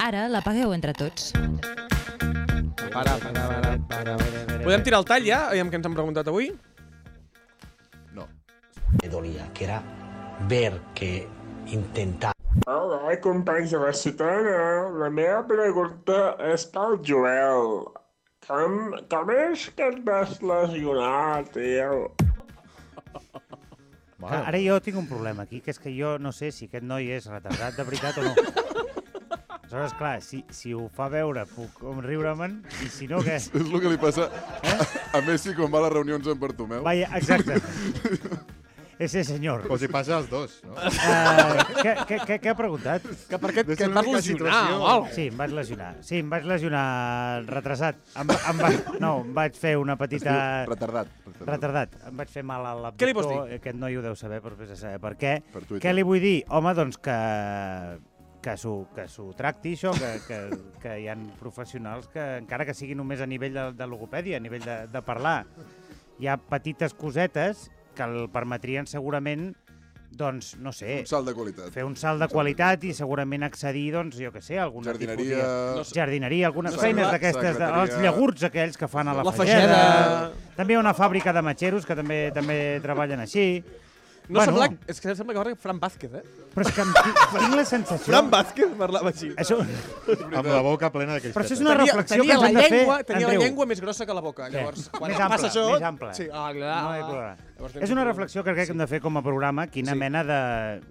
Ara la pagueu entre tots. Para, para, para, para. Podem tirar el tall ja? Veiem que ens han preguntat avui. No. Me dolía, que era ver que intentaba Hola, companys de la ciutadana. La meva pregunta és pel Joel. Com, com és que et vas lesionar, tio? *laughs* Que ara jo tinc un problema aquí, que és que jo no sé si aquest noi és retardat de veritat o no. *laughs* Aleshores, clar, si, si ho fa veure puc com riure-me'n, i si no, què? És el que li passa a, a Messi quan va a les reunions amb Bartomeu. Vaya, exacte. *laughs* Ese senyor. O si passa als dos, no? Uh, què, què, què, què ha preguntat? Que per què que et vas lesionar o alguna Sí, em vaig lesionar. Sí, em vaig lesionar retrasat. Em, va- em va, no, em vaig fer una petita... retardat. retardat. Retardat. Em vaig fer mal a l'abductor. Què li vols dir? Aquest noi ho deu saber, però vés a saber per què. Per Twitter. Què li vull dir? Home, doncs que que s'ho que s'ho tracti, això, que, que, que hi ha professionals que, encara que sigui només a nivell de, de logopèdia, a nivell de, de parlar, hi ha petites cosetes que el permetrien segurament, doncs, no sé, Un salt de qualitat. fer un salt de qualitat i segurament accedir, doncs, jo que sé, a alguna Jardineria... tipus No de... Jardineria, algunes Secretari- feines d'aquestes, de, els llagurts aquells que fan a la, La fageda. fageda. També hi ha una fàbrica de matxeros que també també treballen així. No Bueno. sembla, és que sembla que parla Fran Vázquez, eh? Però és que em, tinc, *laughs* la sensació... Fran Vázquez parlava així. Això, Amb la boca plena de Però això és una Tenia, reflexió tenia que ens la hem de fer, llengua, tenia la Andreu. llengua més grossa que la boca. Llavors, quan més passa ample, això... més ample. Sí, ah, clar, No hi ah. Llavors És un una reflexió que crec que hem de fer com a programa, quina Sí. mena de,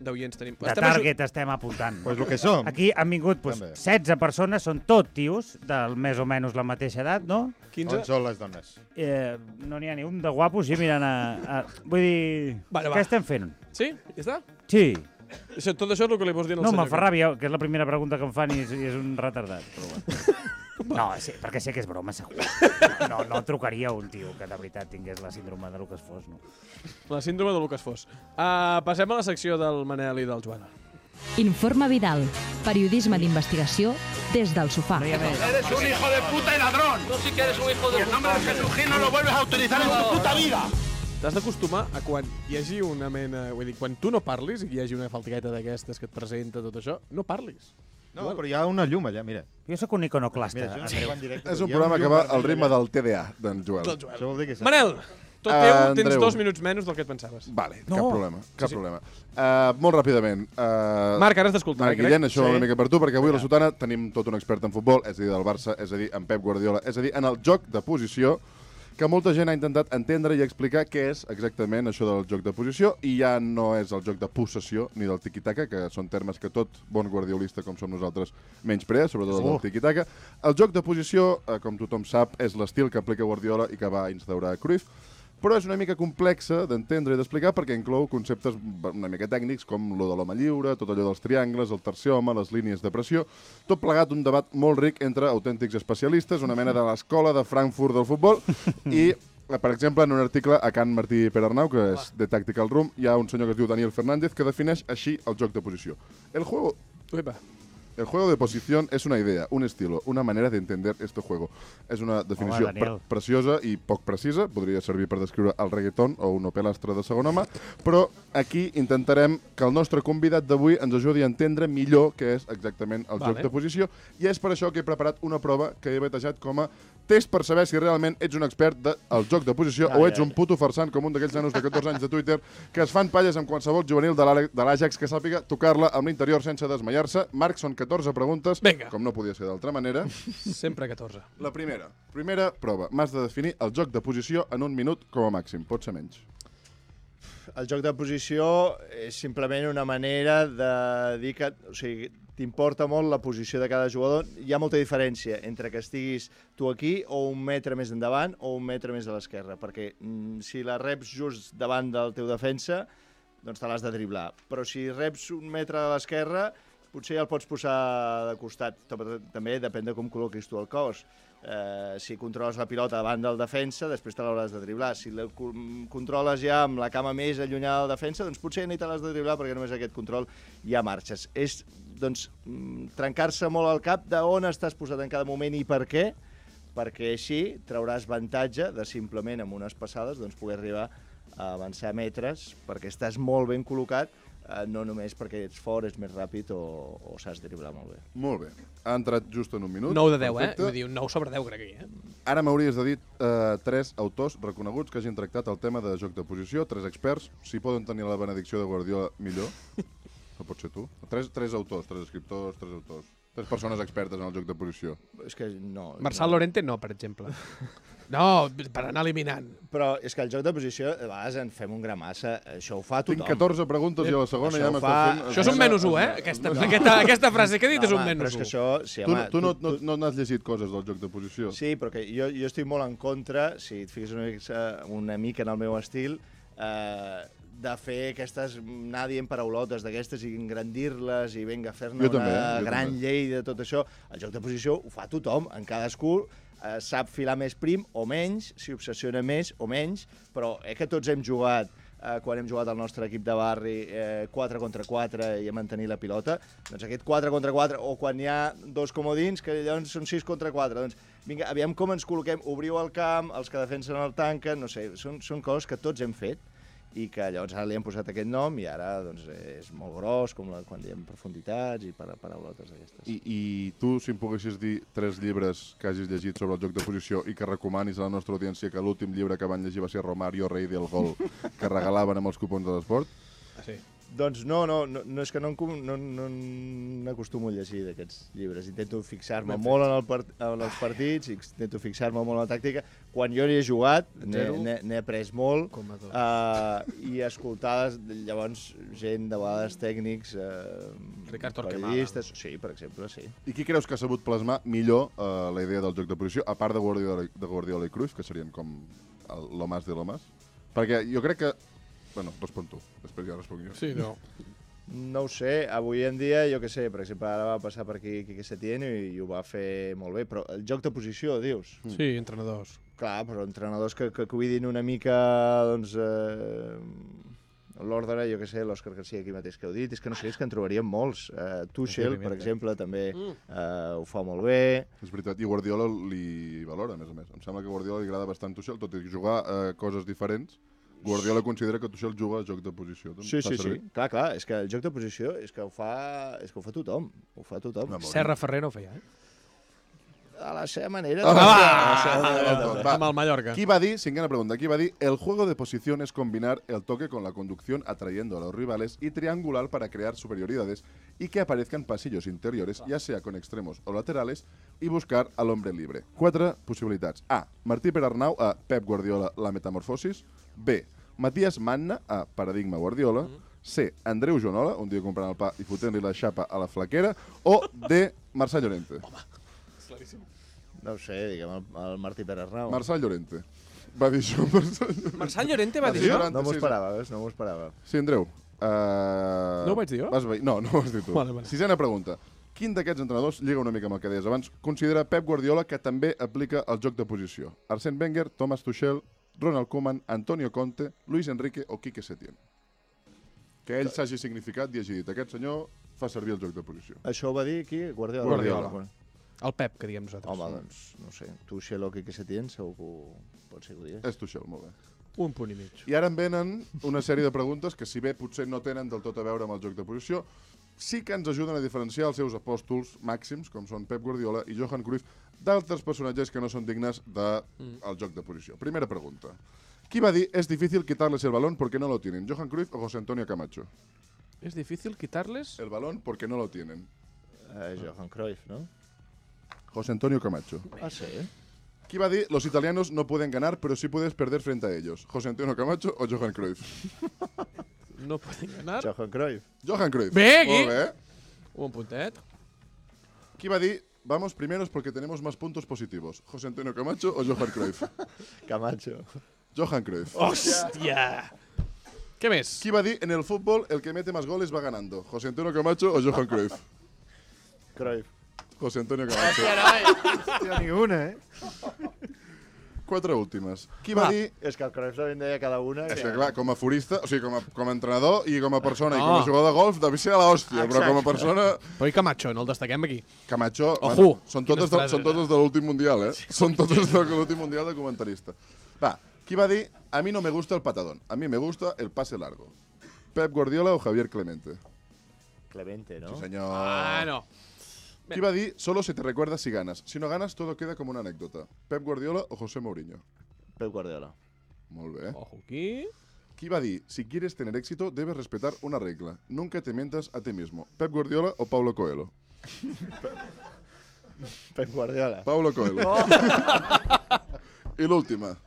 D'oients tenim. de target estem apuntant. Pues el que som. Aquí han vingut pues, També. 16 persones, són tot tios, del més o menys la mateixa edat, no? 15. On són les dones? Eh, no n'hi ha ni un de guapos i mirant a... a vull dir, Vale, què va. estem fent? Sí? Ja està? Sí. Això, tot això és el que li vols dir al No, senyor. me'l fa ràbia, que és la primera pregunta que em fan i és, i és un retardat. Però bueno. *laughs* No, sí, perquè sé que és broma, segur. *laughs* No, no trucaria a un tio que de veritat tingués la síndrome de es fos, no. La síndrome de Lucas Fos. Uh, passem a la secció del Manel i del Joan. Informe Vidal. Periodisme d'investigació des del sofà. Eres un hijo de puta y ladrón. Tú sí que eres un hijo de puta. Y el nombre de Jesucristo no lo vuelves a utilizar en tu puta vida. T'has d'acostumar a quan hi hagi una mena... Vull dir, quan tu no parlis i hi hagi una faltiqueta d'aquestes que et presenta tot això, no parlis. No, però hi ha una llum allà, mira. Jo sóc un iconoclasta. Mira, això Andreu. no en directe. És un programa que va al ritme del TDA, d'en Joel. Del Joel. Això vol dir que... Manel, Tot teu, Eh, tens Andreu. dos minuts menys del que et pensaves. Vale, No. cap problema, cap Sí, sí. problema. Uh, molt ràpidament. Uh, Marc, ara has d'escoltar, Marc crec. Guillén, això Sí. una mica per tu, perquè avui a la Sotana tenim tot un expert en futbol, és a dir, del Barça, és a dir, en Pep Guardiola, és a dir, en el joc de posició, que molta gent ha intentat entendre i explicar què és exactament això del joc de posició, i ja no és el joc de possessió ni del tiki-taka, que són termes que tot bon guardiolista com som nosaltres menysprea, sobretot el Uh. del tiki-taka. El joc de posició, eh, com tothom sap, és l'estil que aplica Guardiola i que va instaurar Cruyff, però és una mica complexa d'entendre i d'explicar perquè inclou conceptes una mica tècnics com lo de l'home lliure, tot allò dels triangles, el tercer home, les línies de pressió, tot plegat un debat molt ric entre autèntics especialistes, una mena de l'escola de Frankfurt del futbol, *laughs* i per exemple, en un article a Can Martí Perarnau, que és de Tactical Room, hi ha un senyor que es diu Daniel Fernández que defineix així el joc de posició. El juego Uepa. El juego de posición es una idea, un estilo, una manera de entender este juego. És una definició Home, Daniel. pre preciosa i poc precisa, podria servir per descriure el reggaeton o un opelastre de segon home, però aquí intentarem que el nostre convidat d'avui ens ajudi a entendre millor què és exactament el Vale. joc de posició, i és per això que he preparat una prova que he batejat com a test per saber si realment ets un expert del joc de posició Ai, o ets ai, un puto farsant com un d'aquells nanos de 14 anys de Twitter que es fan palles amb qualsevol juvenil de de l'Àjax que sàpiga tocar-la amb l'interior sense desmaiar-se. Marc, són 14 preguntes, Vinga. com no podia ser d'altra manera. Sempre 14. La primera, primera prova. M'has de definir el joc de posició en un minut com a màxim. Pot ser menys. El joc de posició és simplement una manera de dir que o sigui, t'importa molt la posició de cada jugador. Hi ha molta diferència entre que estiguis tu aquí o un metre més endavant o un metre més a l'esquerra, perquè mm, si la reps just davant del teu defensa, doncs te l'has de driblar. Però si reps un metre a l'esquerra, potser ja el pots posar de costat. Tam- També depèn de com col·loquis tu el cos. Eh, si controles la pilota davant del defensa, després te l'hauràs de driblar. Si la co- controles ja amb la cama més allunyada del defensa, doncs potser ni te l'has de driblar perquè només aquest control ja marxes. És doncs, mm, trencar-se molt al cap de on estàs posat en cada moment i per què, perquè així trauràs avantatge de simplement amb unes passades doncs, poder arribar a avançar metres perquè estàs molt ben col·locat, eh, no només perquè ets fort, ets més ràpid o, o saps driblar molt bé. Molt bé. Ha entrat just en un minut. 9 de 10, eh? Perfecte. Vull dir, un 9 sobre 10, crec que hi, eh? Ara m'hauries de dir eh, tres autors reconeguts que hagin tractat el tema de joc de posició, tres experts. Si poden tenir la benedicció de Guardiola, millor. *laughs* No pot ser tu. Tres, tres autors, tres escriptors, tres autors. Tres persones expertes en el joc de posició. És que no... Marçal no. Lorente no, per exemple. *laughs* No, per anar eliminant. Però és que el joc de posició, a vegades en fem un gra massa, això ho fa tothom. Tinc 14 preguntes i a la segona Això ja ho m'estàs fa- fent... Això és un menys 1, eh? Aquesta, aquesta, aquesta frase que he dit és un menys però és que 1. això... Sí, Tu, home, no, tu no, no, no n'has llegit coses del joc de posició? Sí, però que jo, jo estic molt en contra, si et fiques una mica, una mica en el meu estil, eh, de fer aquestes, anar dient paraulotes d'aquestes i engrandir-les i vinga, fer-ne una també, gran també. llei de tot això. El joc de posició ho fa tothom, en cadascú eh, sap filar més prim o menys, si obsessiona més o menys, però eh, que tots hem jugat eh, quan hem jugat al nostre equip de barri eh, 4 contra 4 i a mantenir la pilota, doncs aquest 4 contra 4 o quan hi ha dos comodins que llavors són 6 contra 4, doncs vinga, aviam com ens col·loquem, obriu el camp, els que defensen el tanquen, no sé, són, són coses que tots hem fet i que llavors ara li han posat aquest nom i ara doncs, és molt gros, com la, quan diem profunditats i para, paraulotes d'aquestes. I, I tu, si em poguessis dir tres llibres que hagis llegit sobre el joc de posició i que recomanis a la nostra audiència que l'últim llibre que van llegir va ser Romario, rei del gol, que regalaven amb els cupons de l'esport, Ah, sí. Doncs no, no, no, no és que no, no, no n'acostumo a llegir d'aquests llibres. Intento fixar-me molt en, el part, en els partits, intento fixar-me molt en la tàctica. Quan jo n'hi he jugat, n'he après molt. Uh, I escoltar llavors gent, de vegades tècnics, uh, Ricard Torquemada. periodistes... Sí, per exemple, sí. I qui creus que ha sabut plasmar millor eh, la idea del joc de posició, a part de Guardiola, de Guardiola i Cruyff, que serien com el Lomas de Lomas? Perquè jo crec que... Bueno, respon tu, després ja responc jo. Sí, no. No ho sé, avui en dia, jo què sé, per exemple, ara va passar per aquí Quique Setién i, i ho va fer molt bé, però el joc de posició, dius? Sí, entrenadors. Clar, però entrenadors que, que cuidin una mica, doncs, eh, l'ordre, jo què sé, l'Òscar Garcia aquí mateix que heu dit, és que no sé, és que en trobaríem molts. Eh, Tuchel, per exemple, també Mm. eh, ho fa molt bé. És veritat, i Guardiola li valora, a més a més. Em sembla que a Guardiola li agrada bastant Tuchel, tot i jugar a coses diferents. Guardiola considera que Tuchel juga a joc de posició. Doncs Sí, sí, sí. Clar, clar, és que el joc de posició és que ho fa, és que ho fa tothom. Ho fa tothom. Serra Ferrer no ho feia, eh? A la seva manera. Ah, va, a la seva manera, va, va. Amb el Mallorca. Qui va dir, cinquena pregunta, qui va dir, el juego de posición es combinar el toque con la conducción atrayendo a los rivales y triangular para crear superioridades y que aparezcan pasillos interiores, ya sea con extremos o laterales, y buscar al hombre libre. Quatre possibilitats. A. Martí Perarnau a Pep Guardiola, la metamorfosis. B. Matías Manna a Paradigma Guardiola. C. Andreu Jonola, un dia comprant el pa i fotent-li la xapa a la flaquera. O D. Marçal Llorente. No ho sé, diguem, el, el Martí Pérez Rau. Marçal Llorente. Va dir això, *laughs* Marçal Llorente. Marçal Llorente va dir això? No m'ho esperava, veus? No m'ho esperava. Sí, Andreu. Uh... No ho vaig dir jo? Vas veure? No, no ho has dit tu. Vale, vale. Sisena pregunta. Quin d'aquests entrenadors, lliga una mica amb el que deies abans, considera Pep Guardiola que també aplica el joc de posició? Arsène Wenger, Thomas Tuchel, Ronald Koeman, Antonio Conte, Luis Enrique o Quique Setién? Que ell s'hagi significat i hagi dit aquest senyor fa servir el joc de posició. Això ho va dir qui? Guardiola. Guardiola. El Pep, que diem nosaltres. Home, doncs, no sé. Tu, Xelo, que se tien, segur que ho... pot ser que ho digués. És Tuchel, molt bé. Un punt i mig. I ara em venen una sèrie de preguntes que, si bé potser no tenen del tot a veure amb el joc de posició, sí que ens ajuden a diferenciar els seus apòstols màxims, com són Pep Guardiola i Johan Cruyff, d'altres personatges que no són dignes del Mm. el joc de posició. Primera pregunta. Qui va dir es difícil quitarles el balón porque no lo tienen? ¿Johan Cruyff o José Antonio Camacho? És difícil quitarles... El balón porque no lo tienen. Eh, Johan Cruyff, no? José Antonio Camacho. Ah, sí? Qui va dir los italianos no pueden ganar, pero sí puedes perder frente a ellos? ¿José Antonio Camacho o Johan Cruyff? *laughs* No poden ganar. Johan Cruyff. Johan Cruyff. Bé, aquí. Molt bé. Un puntet. Qui va dir vamos primeros porque tenemos más puntos positivos? ¿José Antonio Camacho o Johan Cruyff? *laughs* Camacho. Johan Cruyff. Hòstia! Què més? Qui va dir en el fútbol el que mete más goles va ganando? ¿José Antonio Camacho o Johan Cruyff? Cruyff. José Antonio *laughs* Camacho. Hòstia, ni una, eh? Quatre últimes. Qui va, Va. dir... És que el Cruyff en deia cada una. És que, clar, com a forista, o sigui, com a, com a entrenador i com a persona i No. com a jugador de golf, devia ser a l'hòstia, però com a persona... Però i Camacho, no el destaquem aquí. Camacho, Ojo, són quines totes, de, frases, són totes de l'últim mundial, eh? Són totes de l'últim mundial de comentarista. Va, qui va dir a mi no me gusta el patadón, a mi me gusta el pase largo? Pep Guardiola o Javier Clemente? Clemente, no? Sí, senyor. Ah, no. Qui va dir solo se te recuerda si ganas? Si no ganas, todo queda como una anécdota. Pep Guardiola o José Mourinho? Pep Guardiola. Molt bé. Ojo aquí. Qui va dir, si quieres tener éxito, debes respetar una regla. Nunca te mientas a ti mismo. Pep Guardiola o Paulo Coelho? *laughs* Pep Guardiola. Paulo Coelho. *laughs* y l'última.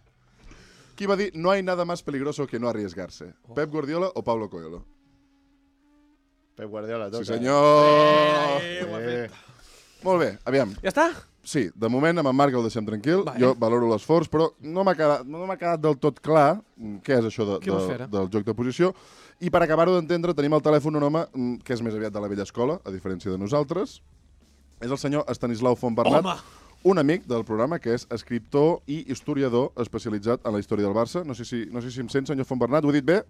Qui va dir, no hay nada más peligroso que no arriesgarse? Pep Guardiola o Paulo Coelho? Pep Guardiola, toca. Sí, senyor! Eh, ho ha Eh, fet. Molt bé, aviam. Ja està? Sí, de moment amb en Marc el deixem tranquil. Vale. Jo valoro l'esforç, però no m'ha quedat, no m'ha quedat del tot clar què és això de, de, del joc de posició. I per acabar-ho d'entendre, tenim al telèfon un home mm, que és més aviat de la vella escola, a diferència de nosaltres. És el senyor Estanislau Fontbernat, Home! un amic del programa que és escriptor i historiador especialitzat en la història del Barça. No sé si, no sé si em sent, senyor Fontbernat, ho he dit bé?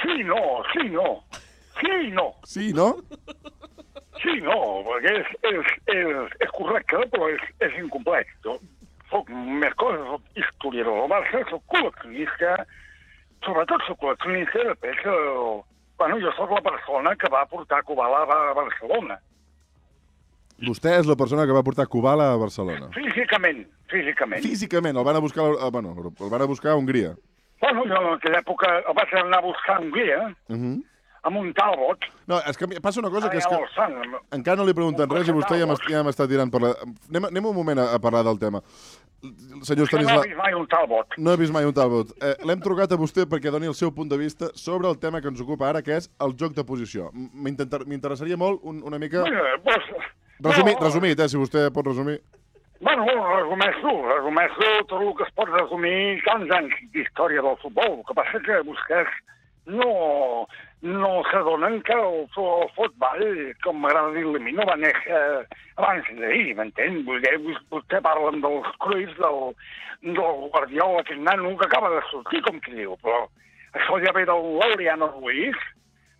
Sí, no, sí, no. Sí, no. Sí, no? Sí, no, perquè és, és, és, és correcte, però és, és incomplet. Jo soc més coses, soc historiador del Barça, soc col·leccionista, sobretot soc col·leccionista, després, eh, bueno, jo sóc la persona que va portar Kubala a Barcelona. Vostè és la persona que va portar Kubala a Barcelona. Físicament, físicament. Físicament, el van a buscar, a, bueno, el van a buscar a Hongria. Bueno, jo en aquella època el vaig anar a buscar a Hongria, Uh -huh. Amb un Talbot, No, és que passa una cosa que és que... Encara no li pregunten res i vostè ja m'est- ja m'està tirant per la... Anem, anem un moment a, a parlar del tema. Senyor Que no Stanislau, he vist mai un Talbot. no he vist mai un Talbot. Eh, L'hem trucat a vostè perquè doni el seu punt de vista sobre el tema que ens ocupa ara, que és el joc de posició. M'interessaria molt un, una mica... Resumit, no, resumit, eh, si vostè pot resumir. Bueno, resumeix tu, resumeix tu tot el que es pot resumir tants anys d'història del futbol. El que passa que vostès no, no s'adonen que el, el futbol, com m'agrada dir-li a mi, no va néixer abans d'ahir, m'entén? Vull vostè parlen dels Cruyff, del, del Guardiola, aquest nano que acaba de sortir, com qui diu, però això ja ve del Laureano Ruiz,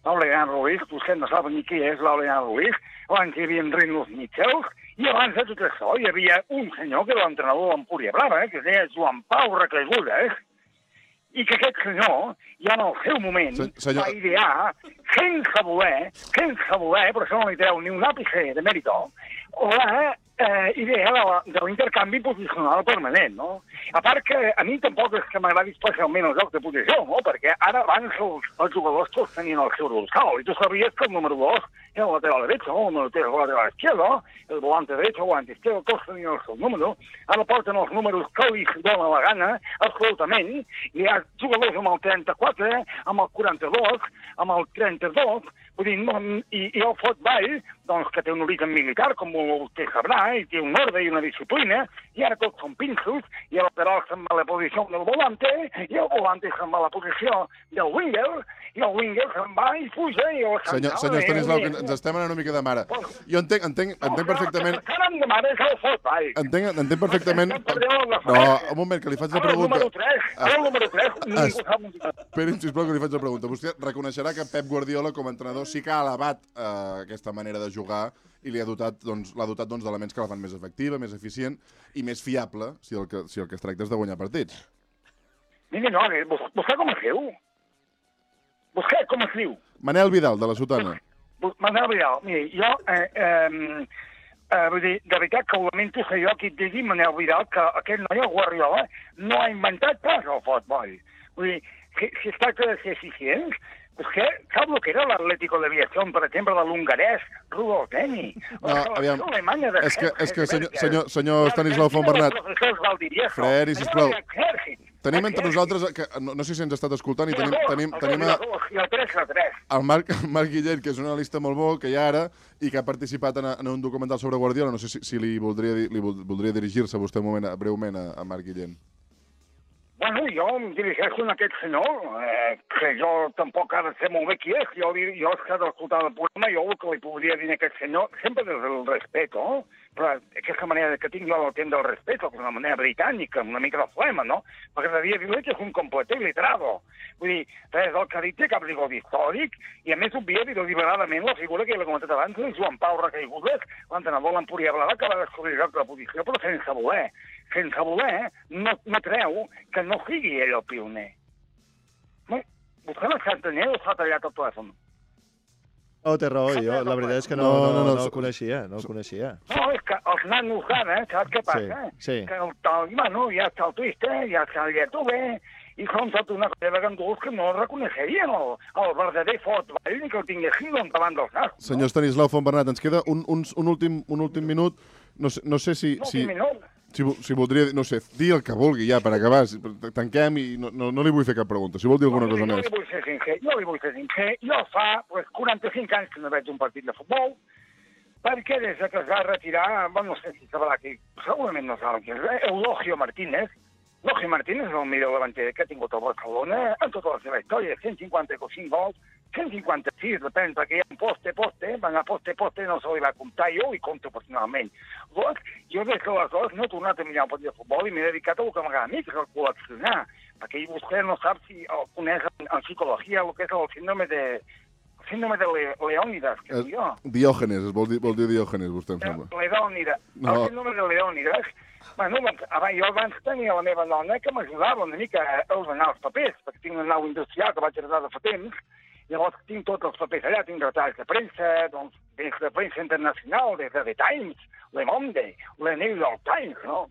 Laureano Ruiz, vostè no sap ni qui és Laureano Ruiz, abans hi havia en Rinus Michels, i abans de tot això hi havia un senyor que era l'entrenador de l'Empúria Brava, eh, que es deia Joan Pau Recaigudes, i que aquest senyor, ja en el seu moment, Se- senyor- va idear, sense voler, sense voler, però això no li treu ni un àpice de mèritó, la eh, idea de la- de l'intercanvi posicional permanent, no? A part que a mi tampoc és que m'agradi especialment el joc de posició, no? Perquè ara abans els, els jugadors tots tenien el seu dorsal, i tu sabies que el número 2 era el lateral derecho, el número 3 el lateral izquierdo, el volante derecho, el volante izquierdo, tots tenien el seu número. Ara porten els números que li dóna la gana, absolutament. Hi ha jugadors amb el 34, amb el 42, amb el 32, vull dir, no, i, i el futbol, doncs, que té un origen militar, com vostè sabrà, i té un ordre i una disciplina, i ara tots són pinços, i el lateral se'n va a la posició del volante, i el volante se'n va a la posició del winger, i el winger se'n va i puja, i el Senyor, senyor Estanislau, que ens estem anant una mica de mare. Jo entenc, entenc, entenc perfectament... Caram de mare és el futbol. Entenc, entenc perfectament... No, un moment, que li faig la Ara el pregunta. número 3, ara el número 3, ningú sap. Esperin, sisplau, que li faig la pregunta. Vostè reconeixerà que Pep Guardiola, com a entrenador, sí que ha elevat eh, aquesta manera de jugar i li ha dotat, doncs, l'ha dotat doncs, d'elements que la fan més efectiva, més eficient i més fiable, si el que, si el que es tracta és de guanyar partits. Mira, no, eh, vos- vostè com es diu? Vostè com es diu? Manel Vidal, de la Sotana. Manel Vidal, miri, jo, eh, eh, eh, vull dir, de veritat que ho lamento ser jo qui et digui, Manel Vidal, que aquest noi, el Guardiola, no ha inventat pas el futbol. Vull dir, si, si es tracta de ser eficients, vostè sap el que era l'Atlético de Aviació, per exemple, de l'hongarès Rudolf Deni? No, aviam, és que, és que senyor, senyor, senyor Stanislau Fontbernat, Freri, sisplau, tenim entre nosaltres, que, no, no sé si ens ha estat escoltant, i tenim, tenim, tenim a, el 3 a 3. el Marc, el Marc Guillén, que és un analista molt bo, que hi ha ara, i que ha participat en, en un documental sobre Guardiola. No sé si, si li voldria, li vol- voldria dirigir-se vostè un moment, a- breument a, a Marc Guillén. Bueno, jo em dirigeixo a aquest senyor, eh, que jo tampoc ara sé molt bé qui és. Jo, jo és que d'escoltar el programa, jo el que li podria dir a aquest senyor, sempre des del respecte, no? Però aquesta manera que tinc jo d'entendre el respecte, una manera britànica, una mica de flema, no? M'agradaria dir-li que és un complet il·literado. Vull dir, res del que ha dit té cap rigor històric, i a més obvia deliberadament la figura que ja l'he comentat abans, Joan Pau Recaigudes, l'entrenador l'Empúria Blada, que va descobrir la posició, però sense voler. Sense voler, no, no treu que no sigui ell el pioner. Vostè no està entenent o s'ha tallat el telèfon? Oh, té raó, jo la veritat és que no, No, no, no, no, no, no, el coneixia, no el coneixia. No, és que els nanos d'ara, saps què passa? sí. Que el tal, bueno, ja està el Twister, ja està el Youtuber, i són tota una colla de ganduls que no reconeixerien el, el verdader futbol ni que el tinguessin davant dels nanos. Senyor Stanislau Fontbernat, ens queda un, un, un, últim, un últim minut. No sé, no sé si, Un si, minut? Si, si voldria, no sé, dir el que vulgui ja per acabar. Tanquem i no, no, no li vull fer cap pregunta. Si vol dir alguna cosa jo més. li vull ser sincer, jo li vull ser sincer. Jo fa pues, 45 anys que no veig un partit de futbol, perquè des de que es va retirar, bueno, no sé si sabrà qui, segurament no saben qui és, eh, Eulogio Martínez. Eulogio Martínez és el millor davanter que ha tingut el Barcelona en tota la seva història, 155 gols, 156, depèn, perquè hi ha poste, poste, van a poste, poste, no se li va comptar jo i compto personalment. Llavors, jo des d'aleshores no he tornat a mirar un partit de futbol i m'he dedicat a el que m'agrada a mi, que és el col·leccionar, perquè vostè no sap si el coneix en, en psicologia el que és el síndrome de el síndrome de Le Leònidas, que Eh, dic jo. Diògenes, es vol dir, vol dir Diògenes, vostè em sembla. Leònidas. No. El síndrome de Leònidas. Bueno, doncs, abans, jo abans tenia la meva dona que m'ajudava una mica a ordenar els papers, perquè tinc una nau industrial que vaig heredar de fa temps, llavors tinc tots els papers allà, tinc retalls de premsa, doncs, des de premsa internacional, des de The Times, Le Monde, la New York Times, no?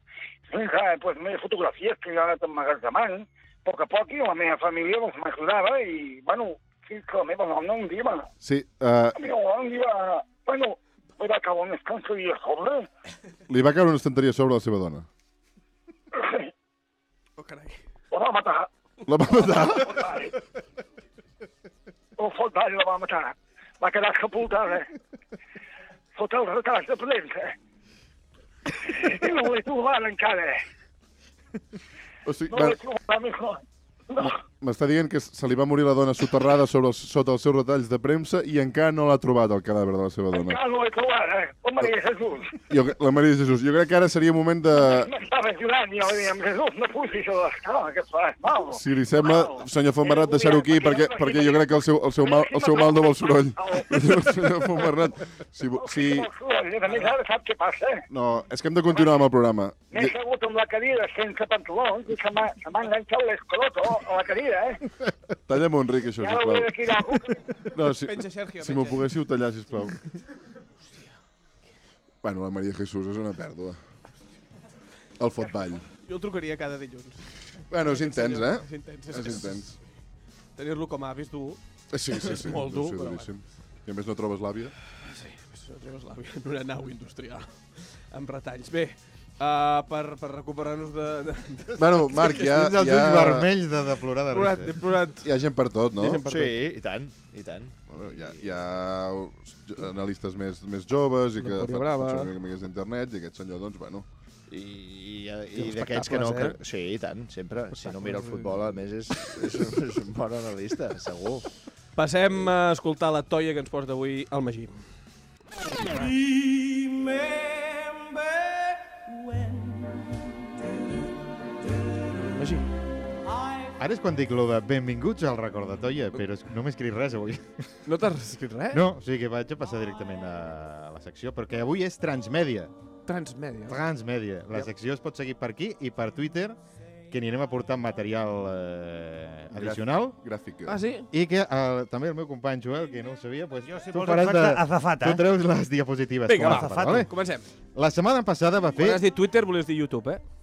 Fins a pues, més fotografies que jo he anat emmagatzemant, a poc a poc, i la meva família doncs, m'ajudava, i, bueno, fins que la meva dona un dia, va, Sí, uh, la meva dona un dia, bueno, me va caure un escanso i a sobre, li va caure una estanteria a sobre la seva dona. *laughs* Oh, carai. la va matar. La va matar? La va matar. Va quedar sepultada. Sota els retalls de premsa. I no l'he trobat encara. O sigui, No va- l'he trobat més no. No. M'està dient que se li va morir la dona soterrada sobre els, sota els seus retalls de premsa i encara no l'ha trobat el cadàver de la seva dona. Encara no l'he trobat, eh? Oh, Maria Jesús. Jo, la Maria Jesús, jo crec que ara seria moment de... M'estava ajudant jo li dèiem, Jesús, no pusis a l'escala, que et faràs mal. Si li sembla, senyor Fontbernat, deixar-ho aquí, perquè, perquè jo crec que el seu, el seu, mal, el seu mal no vol soroll. *laughs* senyor Fontbernat, si, si... A més, ara sap què passa? No, és que hem de continuar amb el programa. M'he segut amb la cadira sense pantalons i se m'ha se m'ha enganxat l'escoloto a la cadira, eh? *laughs* Talla'm un ric, això, Ja sisplau. *laughs* No, si, Penja, Sergio, si m'ho poguéssiu tallar, sisplau. Bueno, la Maria Jesús és una pèrdua. El fotball. Jo el trucaria cada dilluns. Bueno, és intens, eh? És intens. És intens. Tenir-lo com a avi és dur. Sí, sí, sí. És *laughs* molt dur, però duríssim. I a més no trobes l'àvia. Sí, això trobes l'àvia en una nau industrial. Amb retalls. Bé, uh, per, per recuperar-nos de... de, de... Bueno, Marc, *laughs* ja... Tens els ulls vermells de, de plorar de Plorat, risa. plorat. Hi ha gent per tot, no? Hi ha per Sí, i tant, i tant. Bueno, hi, ha, hi ha analistes més, més joves i que fan funcionen una mica d'internet i aquest senyor, doncs, bueno... I, i, i d'aquells que no... espectacles, Que... Sí, i tant, sempre. Si no mira el futbol, a més, és, és, un, és un bon analista, segur. Passem a escoltar la toia que ens porta avui el Magí. Magí. Ara és quan dic lo de benvinguts al recordatori, però és, no m'he escrit res avui. No t'has escrit res? No, o sigui que vaig a passar directament a la secció, perquè avui és Transmèdia. Transmèdia. Transmèdia. La secció es pot seguir per aquí i per Twitter, que anirem aportant material eh, addicional. Gràfic. Ah, sí? I que eh, també el meu company Joel, que no ho sabia, pues, Jo, si tu faràs et faig d'azafata. Tu treus les diapositives. Vinga, com va, a azafata, vale? Comencem. La setmana passada va fer... Quan has dit Twitter, volies dir YouTube, eh?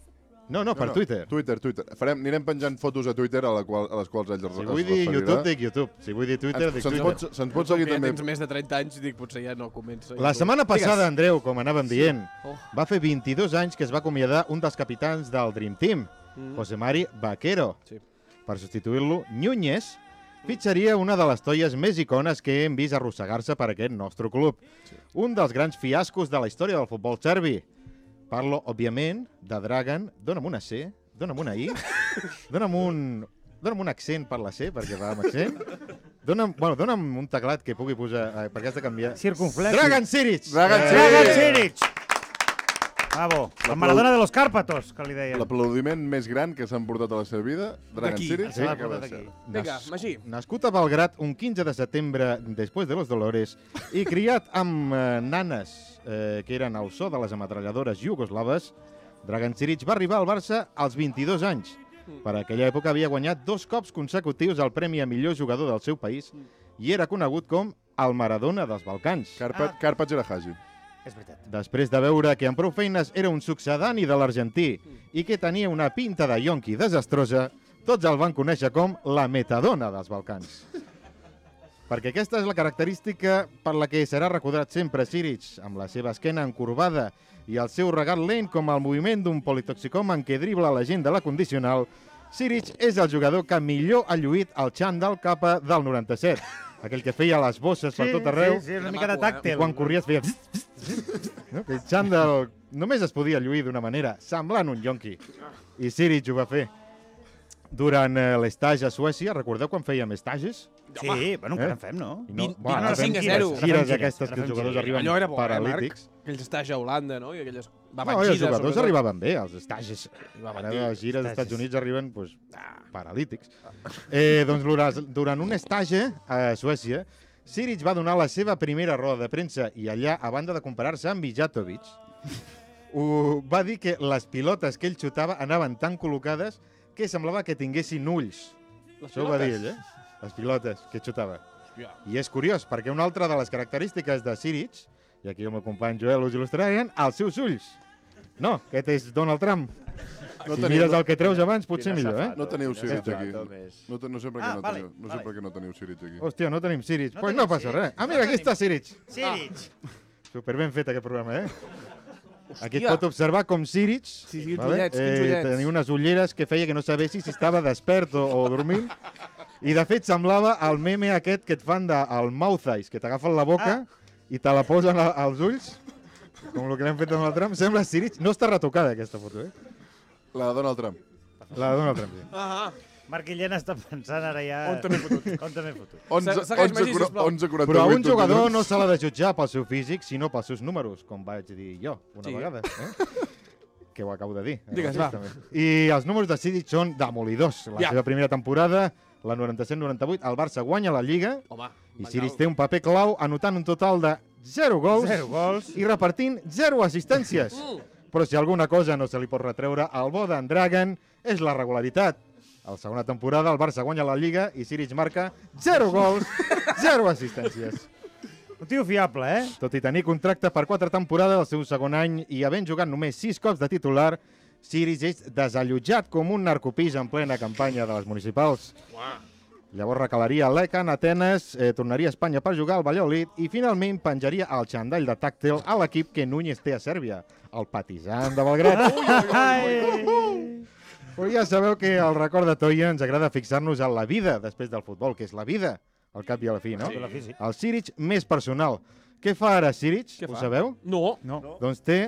No, no, per Twitter. Twitter, Twitter. Farem, anirem penjant fotos a Twitter a, la qual, a les quals ell es Si es vull dir referirà. YouTube, dic YouTube. Si vull dir Twitter, dic Se'ns Twitter. pot, se'ns pot seguir ja també... tens més de 30 anys i dic, potser ja no comença. La setmana passada, Digues. Andreu, com anàvem dient, Oh. va fer 22 anys que es va acomiadar un dels capitans del Dream Team, Mm. José Mari Vaquero. Sí. Per substituir-lo, Núñez fitxaria una de les toies més icones que hem vist arrossegar-se per aquest nostre club. Un dels grans fiascos de la història del futbol serbi. Parlo, òbviament, de Dragan. Dóna'm una C, dóna'm una I, dóna'm un, dóna'm un accent per la C, perquè va amb accent. Dóna'm, bueno, dóna'm un teclat que pugui posar, eh, perquè has de canviar. Circunflex. Dragan Siric! Dragan Eh, Dragan Sí. Siric! Bravo. La Maradona de los Cárpatos, que li deien. L'aplaudiment més gran que s'han portat a la seva vida, Dragan D'aquí. Siric, Se l'ha acaba portat de ser. aquí. Vinga, Nas- Magí. Nascut a Belgrat un 15 de setembre després de los Dolores i criat amb eh, nanes eh, que eren el so de les ametralladores jugoslaves, Dragan Siric va arribar al Barça als 22 anys. Per aquella època havia guanyat dos cops consecutius el premi a millor jugador del seu país i era conegut com el Maradona dels Balcans. Carpa, Carpa Gerahaji. És veritat. Després de veure que amb prou feines era un succedani de l'argentí i que tenia una pinta de yonqui desastrosa, tots el van conèixer com la metadona dels Balcans. *laughs* Perquè aquesta és la característica per la que serà recordat sempre Siric, amb la seva esquena encorbada i el seu regat lent com el moviment d'un politoxicòman que dribla la gent de la condicional, Siric és el jugador que millor ha lluït el xandall cap a del 97, aquell que feia les bosses per tot arreu. Sí, sí, una mica de tàctil. I quan corries feia... no? El xandall només es podia lluir d'una manera, semblant un yonqui. I Siric ho va fer. Durant eh, l'estatge a Suècia, recordeu quan fèiem estages? Sí, bueno, encara Eh? en fem, no? I Vint- bueno, vint- fem cinc a gires- zero. Ara fem Gires gires, aquestes que els jugadors gires. arriben Allò era bo, eh, paralítics. Aquells estages a Holanda, no? I aquelles... Va, No, i els jugadors arribaven bé, els Ara dir, les gires als estages. Estats Units arriben pues, paralítics. Eh, doncs durant, durant un estatge a Suècia, Siric va donar la seva primera roda de premsa i allà, a banda de comparar-se amb Mijatovic, ho, va dir que les pilotes que ell xutava anaven tan col·locades que semblava que tinguessin ulls. Les Això ho va dir pilotes? ell, eh? Les pilotes que xutava. Hòstia. I és curiós, perquè una altra de les característiques de Siric, i aquí el meu company Joel us il·lustrarien, els seus ulls. No, aquest és Donald Trump. No si teniu- mires el que treus abans, potser Quina millor, eh? No teniu quina Siric safata, aquí. No, te- no sé per què Ah, no vale, teniu, no sé vale. per què no teniu Siric aquí. Hòstia, no tenim Siric. No pues no passa Siric. res. Ah, No mira, aquí tenim. està Siric. Siric. Superben fet aquest programa, eh? Aquí et Hòstia. pot observar com Siric Sí, sí, ullets, quins eh, ullets. tenia unes ulleres que feia que no sabessis si estava despert o, o dormint. I de fet semblava el meme aquest que et fan del mouth eyes, que t'agafen la boca i te la posen a, als ulls, com el que l'hem fet amb el Trump. Sembla Siric. No està retocada aquesta foto, eh? La de Donald Trump. La de Donald Trump. Sí. Ah, Marc Guillén està pensant ara ja... On te n'he fotut? On te n'he fotut? 11, segueix, 11, Magí, sisplau. 11, 48 Però a un jugador minuts. no se l'ha de jutjar pel seu físic, sinó pels seus números, com vaig dir jo una Sí. vegada. Eh? que ho acabo de dir. eh, Digues, va. també. I els números de Sidic són demolidors. La Ja. seva primera temporada, la 97-98, el Barça guanya la Lliga home, i Sidic té un paper clau anotant un total de 0 gols, Zero gols. i repartint 0 assistències. Mm. Però si alguna cosa no se li pot retreure al bo d'en Dragan és la regularitat. A la segona temporada el Barça guanya la Lliga i Siric marca 0 gols, 0 assistències. Un tio fiable, eh? Tot i tenir contracte per quatre temporades al seu segon any i havent jugat només sis cops de titular, Siric és desallotjat com un narcopís en plena campanya de les municipals. Llavors recalaria l'ECA en Atenes, eh, tornaria a Espanya per jugar al Valladolid i finalment penjaria el xandall de tàctil a l'equip que Núñez té a Sèrbia, el Partizan de Belgrat. Però ja sabeu que el record de Toia ens agrada fixar-nos en la vida després del futbol, que és la vida, al cap i a la fi, no? Sí. A sí. El Siric més personal. Què fa ara Siric? Què Ho fa? sabeu? No. No. Doncs té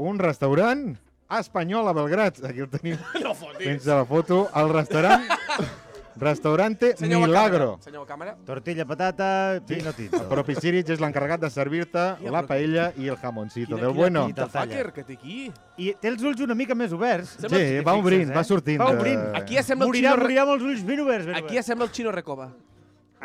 un restaurant espanyol a Belgrat. Aquí el tenim. *laughs* No fotis. Pensa la foto. El restaurant... *laughs* Restaurante Senyor Milagro. càmera. Senyor càmera. Tortilla, patata, pino tinto. El propi Siric és l'encarregat de servir-te la paella i el jamoncito Quina- del quina bueno. pinta fucker que té aquí. I té els ulls una mica més oberts. Sí, va obrint, va sortint. Va de- obrint. Aquí ja sembla el Xino... Morirà amb els ulls ben oberts. Ben Aquí oberts. ja sembla el Xino Recoba.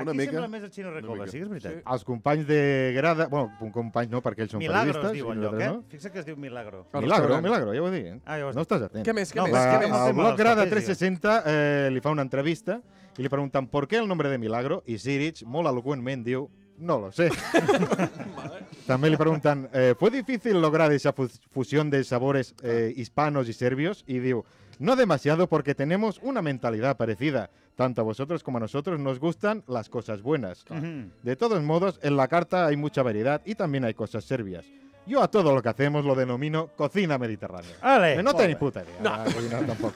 Una Aquí mica. sembla més el Xino Recoba, sí que és veritat. Els companys de grada... Bueno, companys no, perquè ells són Milagro es periodistes. diu i el lloc, eh? nosaltres Fixa't que es diu Milagro. El Milagro. Milagro, ja ho he dit. Ah, ja ho no estàs atent. Què més, què No, més? va, què més? El blog dels Grada papers, 360 eh, li fa una entrevista i li pregunten ¿por qué el nombre de Milagro? I Siric, molt elocuentment, diu no lo sé. *laughs* També li pregunten eh, ¿fue difícil lograr esa fu- fusión de sabores eh, hispanos y serbios? Y diu no demasiado porque tenemos una mentalidad parecida. Tanto a vosotros como a nosotros nos gustan las cosas buenas. Mhm. De todos modos, en la carta hay mucha variedad y también hay cosas serbias. Yo a todo lo que hacemos lo denomino cocina mediterránea. Ale, té ni puta idea. No. Cocinar, tampoc.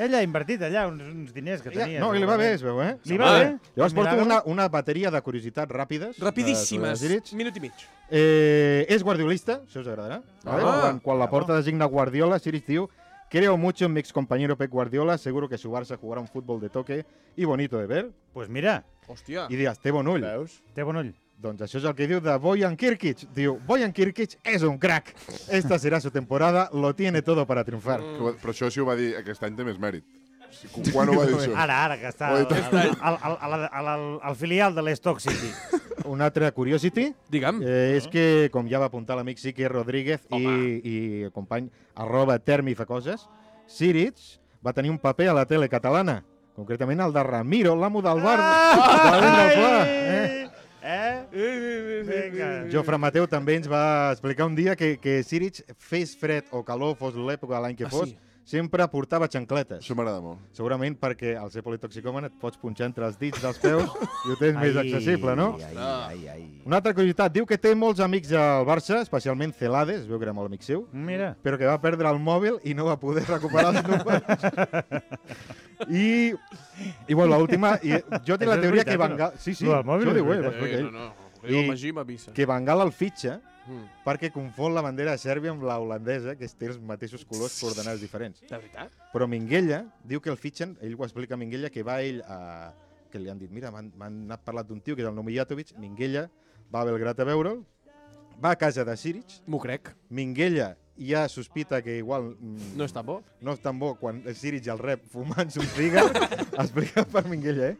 Ell ha invertit allà uns, uns diners que tenia. no, i li va bé, es veu, eh? Li va bé? Llavors porto una, una bateria de curiositats ràpides. Rapidíssimes. Minut i mig. Eh, és guardiolista, això us agradarà. Ah. Quan, quan la porta designa Guardiola, Siric diu Creo mucho en mi excompañero Pep Guardiola, seguro que su Barça jugará un fútbol de toque y bonito de ver. Pues mira, Hòstia. I dius, té bon ull. Veus? té bon ull. Doncs això és el que diu de Bojan Kirkic. Diu, Bojan Kirkic és un crack. Esta será su temporada, lo tiene todo para triunfar. Ho- Però això sí ho va dir, aquest any té més mèrit. Quan ho va dir això? Ara, ara, que està al, al, al, al, al, al, al filial de l'Stock City. *laughs* Una altra curiosity Digue'm. eh, és que, com ja va apuntar l'amic Sique Rodríguez i, i el company arroba Termi fa coses, Siric va tenir un paper a la tele catalana, concretament el de Ramiro, l'amo del bar de l'Atent del Pla. Eh? Eh? Vinga. Jofre Mateu també ens va explicar un dia que, que Siric, fes fred o calor, fos l'època de l'any que Ah, fos, sí? Sempre portava xancletes. Això m'agrada molt. Segurament perquè al ser politoxicòman et pots punxar entre els dits dels peus i ho tens més accessible, no? Ai, ai, ai. Una altra curiositat, diu que té molts amics al Barça, especialment Celades, es veu que era molt amic seu, Mira. però que va perdre el mòbil i no va poder recuperar els números. *laughs* I, i bueno, l'última, i jo tinc la teoria que veritat, Van Gaal... Sí, sí, mòbil això ho diu Eh, ell. no, no. I- I... Magí m'avisa. Que Gaal el fitxa Mm. perquè confon la bandera de Sèrbia amb la holandesa, que té els mateixos colors coordenats diferents. De veritat? Però Minguella diu que el fitxen, ell ho explica a Minguella, que va ell a... que li han dit, mira, m'han parlat d'un tio que és el Nomijatovic, Minguella va a Belgrat a veure'l, va a casa de Siric, M'ho crec. Minguella ja sospita que igual mm, No és tan bo. no és tan bo quan el Siric el rep fumant-se *laughs* un cigar, explicat per Minguella, eh?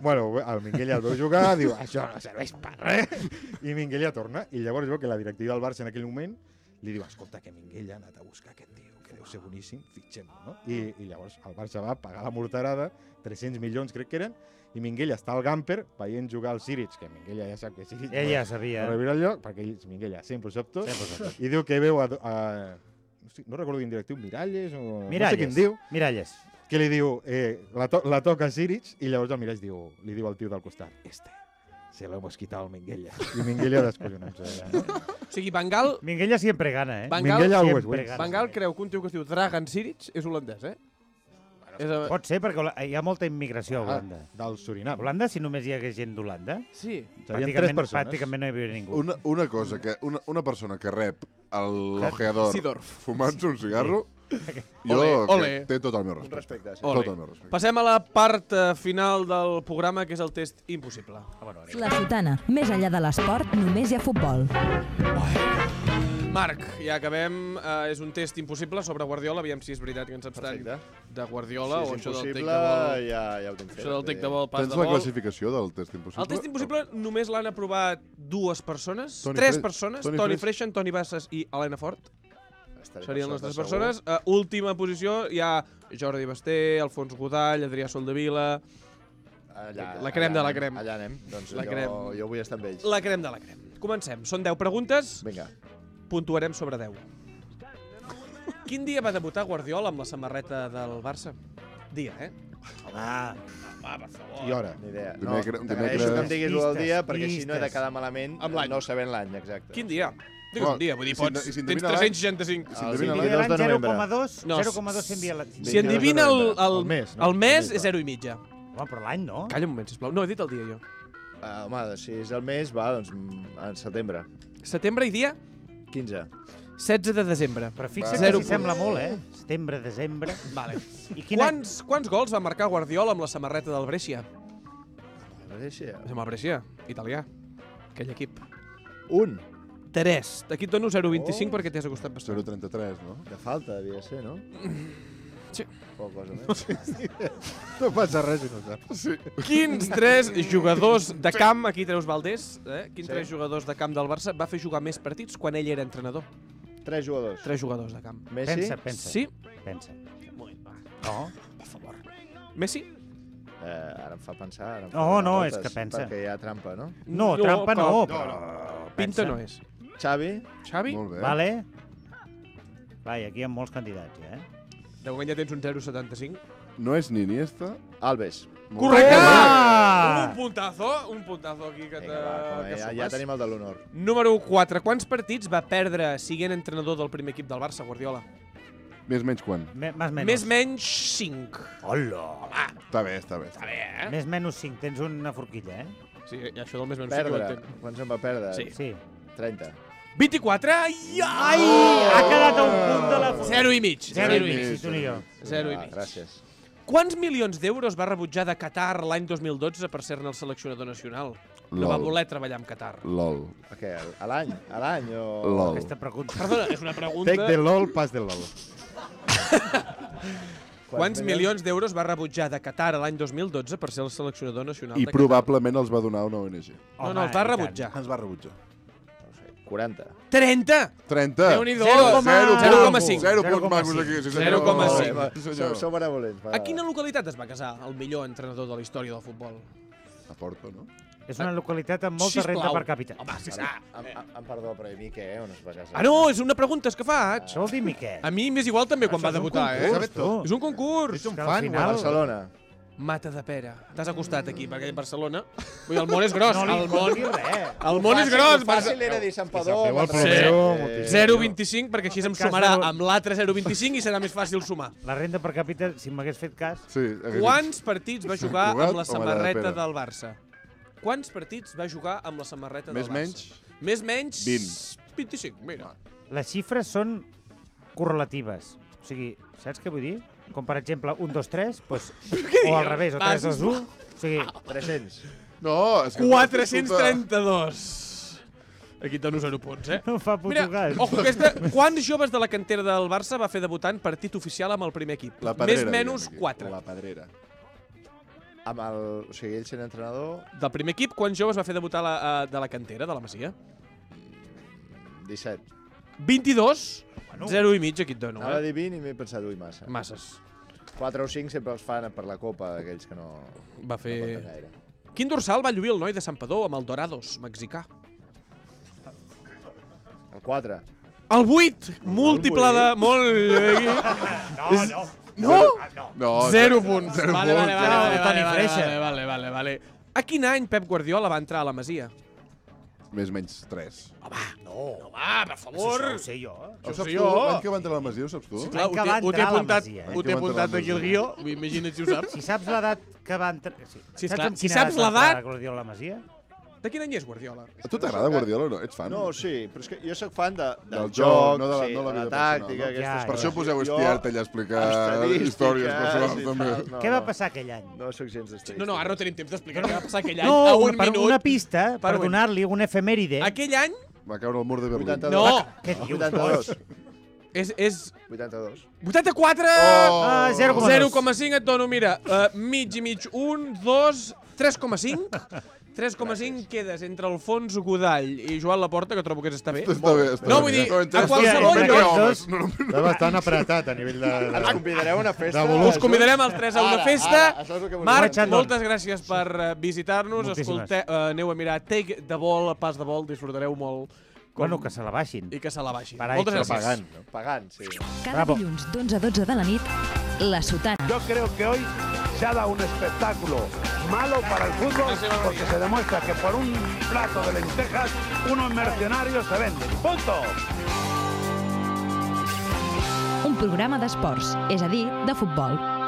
Bueno, el Minguella el veu jugar, diu, això no serveix per res, i Minguella torna, i llavors veu que la directiva del Barça en aquell moment li diu, escolta, que Minguella ha anat a buscar aquest tio, deu ser boníssim, fitxem-lo, no? I, I llavors el Barça va pagar la morterada, 300 milions crec que eren, i Minguella està al Gamper veient jugar al Siric, que Minguella ja sap que Siric Ell ja sabia. no arribarà al lloc, perquè ell, Minguella sempre ho sap tot, Sempre ho sap tot. i diu que veu a, a no, sé, no recordo quin directiu, Miralles o no sé Miralles. quin diu, Miralles. que li diu, eh, la, to la toca Siric i llavors el Miralles diu, li diu al tio del costat, este, se lo hemos quitado al Minguella. *laughs* I Minguella descollonant-se. No? O sigui, Bangal, Minguella sempre gana, eh? Van Minguella Gaal, always sempre wins. gana. Van Gaal creu que un tio que es diu Dragan Siric és holandès, eh? És a... Pot ser, perquè hi ha molta immigració a Holanda. Del Surinam. Holanda, si només hi hagués gent d'Holanda, Sí. Persones. pràcticament no hi havia ningú. Una, una cosa, que una, una persona que rep l'ojeador fumant-se un cigarro, jo Ole, ole. té tot el meu Un respecte. respecte, sí. Ole. Tot el meu respecte. Passem a la part eh, final del programa, que és el test impossible. La Sotana. Més enllà de l'esport, només hi ha futbol. Marc, ja acabem. Eh, és un test impossible sobre Guardiola. Aviam si és veritat que ens abstrany Perfecte. de Guardiola si o això del tec de vol. ja, ja ho tinc fet. Això del tec de vol, pas Tens de la vol. classificació del test impossible? El test impossible només l'han aprovat dues persones, Toni tres Fre- persones, Toni Toni Freix- Freixen, Toni Bassas i Helena Fort. Estaré Serien les tres persones. Uh, última posició hi ha Jordi Basté, Alfons Godall, Adrià Soldevila... allà, La crem de allà la anem, crem. Allà anem. Doncs La jo, crem. jo vull estar amb ells. La crem de la crem. Comencem. Són 10 preguntes. Vinga. Puntuarem sobre 10. Quin dia va debutar Guardiola amb la samarreta del Barça? Dia, eh? Ah, Va, per favor. I hora. Ni idea. No, t'agraeixo que em diguis el dia, Pistes, perquè si no he de pistes. quedar malament Amb no sabent l'any, exacte. Quin dia? Digue'm Oh, un dia, vull dir, si pots... si en tens endevina l'any? 365. I si El endevina l'any? dos de l'any novembre. 0,2 No, 0,2 s'envia la... Si endevina el, el, El mes, no? el mes, és 0 i mitja. Home, però l'any no. Calla un moment, sisplau. No, he dit el dia, jo. Uh, home, si és el mes, va, doncs mm, en setembre. Setembre i dia 15. 16 de desembre. Però fixa't que s'hi sembla molt, eh? Setembre, desembre... Vale. I quina... Quants, quants gols va marcar Guardiola amb la samarreta del Brescia? Brescia. Amb el Brescia, italià. Aquell equip. Un. 3. Aquí et dono 0,25 Oh. perquè t'has acostat bastant. 0,33, no? De falta, devia ser, no? Sí. Poca cosa més. No passa res si no saps. Sí. Quins tres jugadors de camp, aquí treus Valdés, eh? quins Sí. tres jugadors de camp del Barça va fer jugar més partits quan ell era entrenador? Tres jugadors. Tres jugadors de camp. Messi. Pensa, pensa. Sí? Pensa. Molt. No, Per favor. Messi? Eh, ara em fa pensar. Ara em fa No, no, és que pensa. Perquè hi ha trampa, no? no, trampa no, no, però... Pinta pensa. no és. Xavi. Xavi? Molt bé. Vale. Vai, aquí hi ha molts candidats, ja, eh? De moment ja tens un 0,75. No és ni Iniesta. Alves. Molt Correcte! Ah! Un puntazo, un puntazo aquí que, te, Vinga, va, que ja, ja tenim el de l'honor. Número 4. Quants partits va perdre siguent entrenador del primer equip del Barça, Guardiola? Més menys quan? Me, más menys. Més menys 5. Hola! Està bé, està bé. Està bé, eh? Més menys 5. Tens una forquilla, eh? Sí, i això del més menys 5 ho entenc. Quants en va perdre? Sí. Sí. 30. 24. Ai, Ai! Ha quedat a un punt de la... 0 i mig. Zero i mig, mig, si tu ni jo. Zero i Ah, mig. Gràcies. Quants milions d'euros va rebutjar de Qatar l'any 2012 per ser-ne el seleccionador nacional? No va voler treballar amb Qatar. LOL. A què? A l'any? A l'any o... Lol. Aquesta pregunta. Perdona, és una pregunta. Fake de LOL, pas de LOL. *laughs* Quants milions d'euros va rebutjar de Qatar l'any 2012 per ser el seleccionador nacional I de probablement els va donar una ONG. No, no, els va rebutjar. Ens va rebutjar. No sé, 40. 30! 30. Déu-n'hi-do! Zero Zero, Zero punts. coma cinc. Zero Zero punts coma macos cinc. aquí. Sí, Zero senyor. coma Sí, cinc. Sí, Sou, senyor. sou benevolents. A quina localitat es va casar el millor entrenador de la història del futbol? A Porto, no? És una localitat amb molta Sisplau. renta per càpita. Home, sí, sí. Em, em, em perdó, però a mi què? On es va casar? Ah, no, és una pregunta és que faig. Això vol dir Miquel. A mi m'és igual també quan va és debutar, concurs, eh? És un concurs. Ets un fan, A final- Barcelona. Mata de pera. T'has acostat aquí, perquè Barcelona... Vull dir, el món és gros. No el món, res. el món és gros. Fàcil era dir Sant Padó. el plomero, Eh, moltíssim. 0,25, perquè així em Cas sumarà amb l'altre 0,25 i serà més fàcil sumar. La renta per càpita, si m'hagués fet cas... Sí. hagués Quants partits va jugar amb la samarreta del Barça? Quants partits va jugar amb la samarreta Més del Barça? menys? Més menys? 20. 25, mira. Les xifres són correlatives. O sigui, saps què vull dir? Com, per exemple, 1, 2, 3, doncs, o al revés, o Va, 3, 2, 1. O sigui, 300. No, és que... 432. Aquí et dono 0 punts, eh? no fa puto Mira, ojo, aquesta, quants joves de la cantera del Barça va fer debutant partit oficial amb el primer equip? La pedrera. Més menys diguem aquí. 4. La pedrera. Amb el... O sigui, ell sent entrenador, Del primer equip, quants joves va fer debutar la, eh, de la cantera, de la Masia? 17. 22? Bueno. 0 i mig aquí et dono, Anava a eh? 20 i m'he pensat, ui, massa. Masses. 4 o 5 sempre els fan per la copa, aquells que no... Va no fer... compten gaire. Quin dorsal va lluir el noi de Santpedor amb el Dorados, mexicà? El 4. El 8! Múltiple de... Molt... No, no. No? No, Zero punts. Zero vale, vale, punts. vale, No, vale, vale, Freixa. vale, vale, vale, vale. A quin any Pep Guardiola va entrar a la Masia? Més menys 3. No, Va, per favor. això ho sé jo. Ho saps sé tu? jo. L'any que va entrar la Masia, ho saps tu? Clar, ho que té, ho té apuntat, Masia, eh? ho té apuntat aquí el guió. Imagina't si ho saps. Si saps l'edat que va entrar... Sí, Sí, saps si saps l'edat- la Masia? De quin any és Guardiola? A tu t'agrada Guardiola o no? Ets fan? No, sí, però és que jo sóc fan de, del, Del joc, joc, no de la- sí, no la de la vida tàctica, personal, no? aquestes Ja, Per això poseu Jo, Estiart allà a explicar històries personals, també. tal, no, Què va no. passar aquell any? No sóc gens d'estadística. No, no, ara no tenim temps d'explicar què va passar aquell any. No, a una, un per minut. una pista, per Per un- donar-li un efemèride. Aquell any Va caure el mur de Berlín. 82. No. Què dius? 82. és, és 82. 84! Oh! Ah, 0,2. 0,5 et dono, mira, uh, mig i mig, 1, 2, 3,5. 3,5 quedes entre Alfons Godall i Joan Laporta, que trobo que està bé. Està bé, està no, bé. vull dir, a qualsevol lloc... Està bastant apretat a nivell de... Ens convidareu a una festa. Us convidarem els tres a una festa. Marc, moltes gràcies per eh, visitar-nos. Moltíssimes. Escolte, uh, aneu a mirar Take the Ball, pas de vol, disfrutareu molt. Com... Bueno, que se la baixin. I que se la baixin. Per Moltes gràcies. Pagant, no? Pagant, sí. Cada Bravo. dilluns d'11 a 12 de la nit, La Sotana. Yo creo que hoy se ha dado un espectáculo malo para el fútbol porque se demuestra que por un plato de lentejas unos mercenarios se venden. ¡Punto! Un programa d'esports, és a dir, de futbol.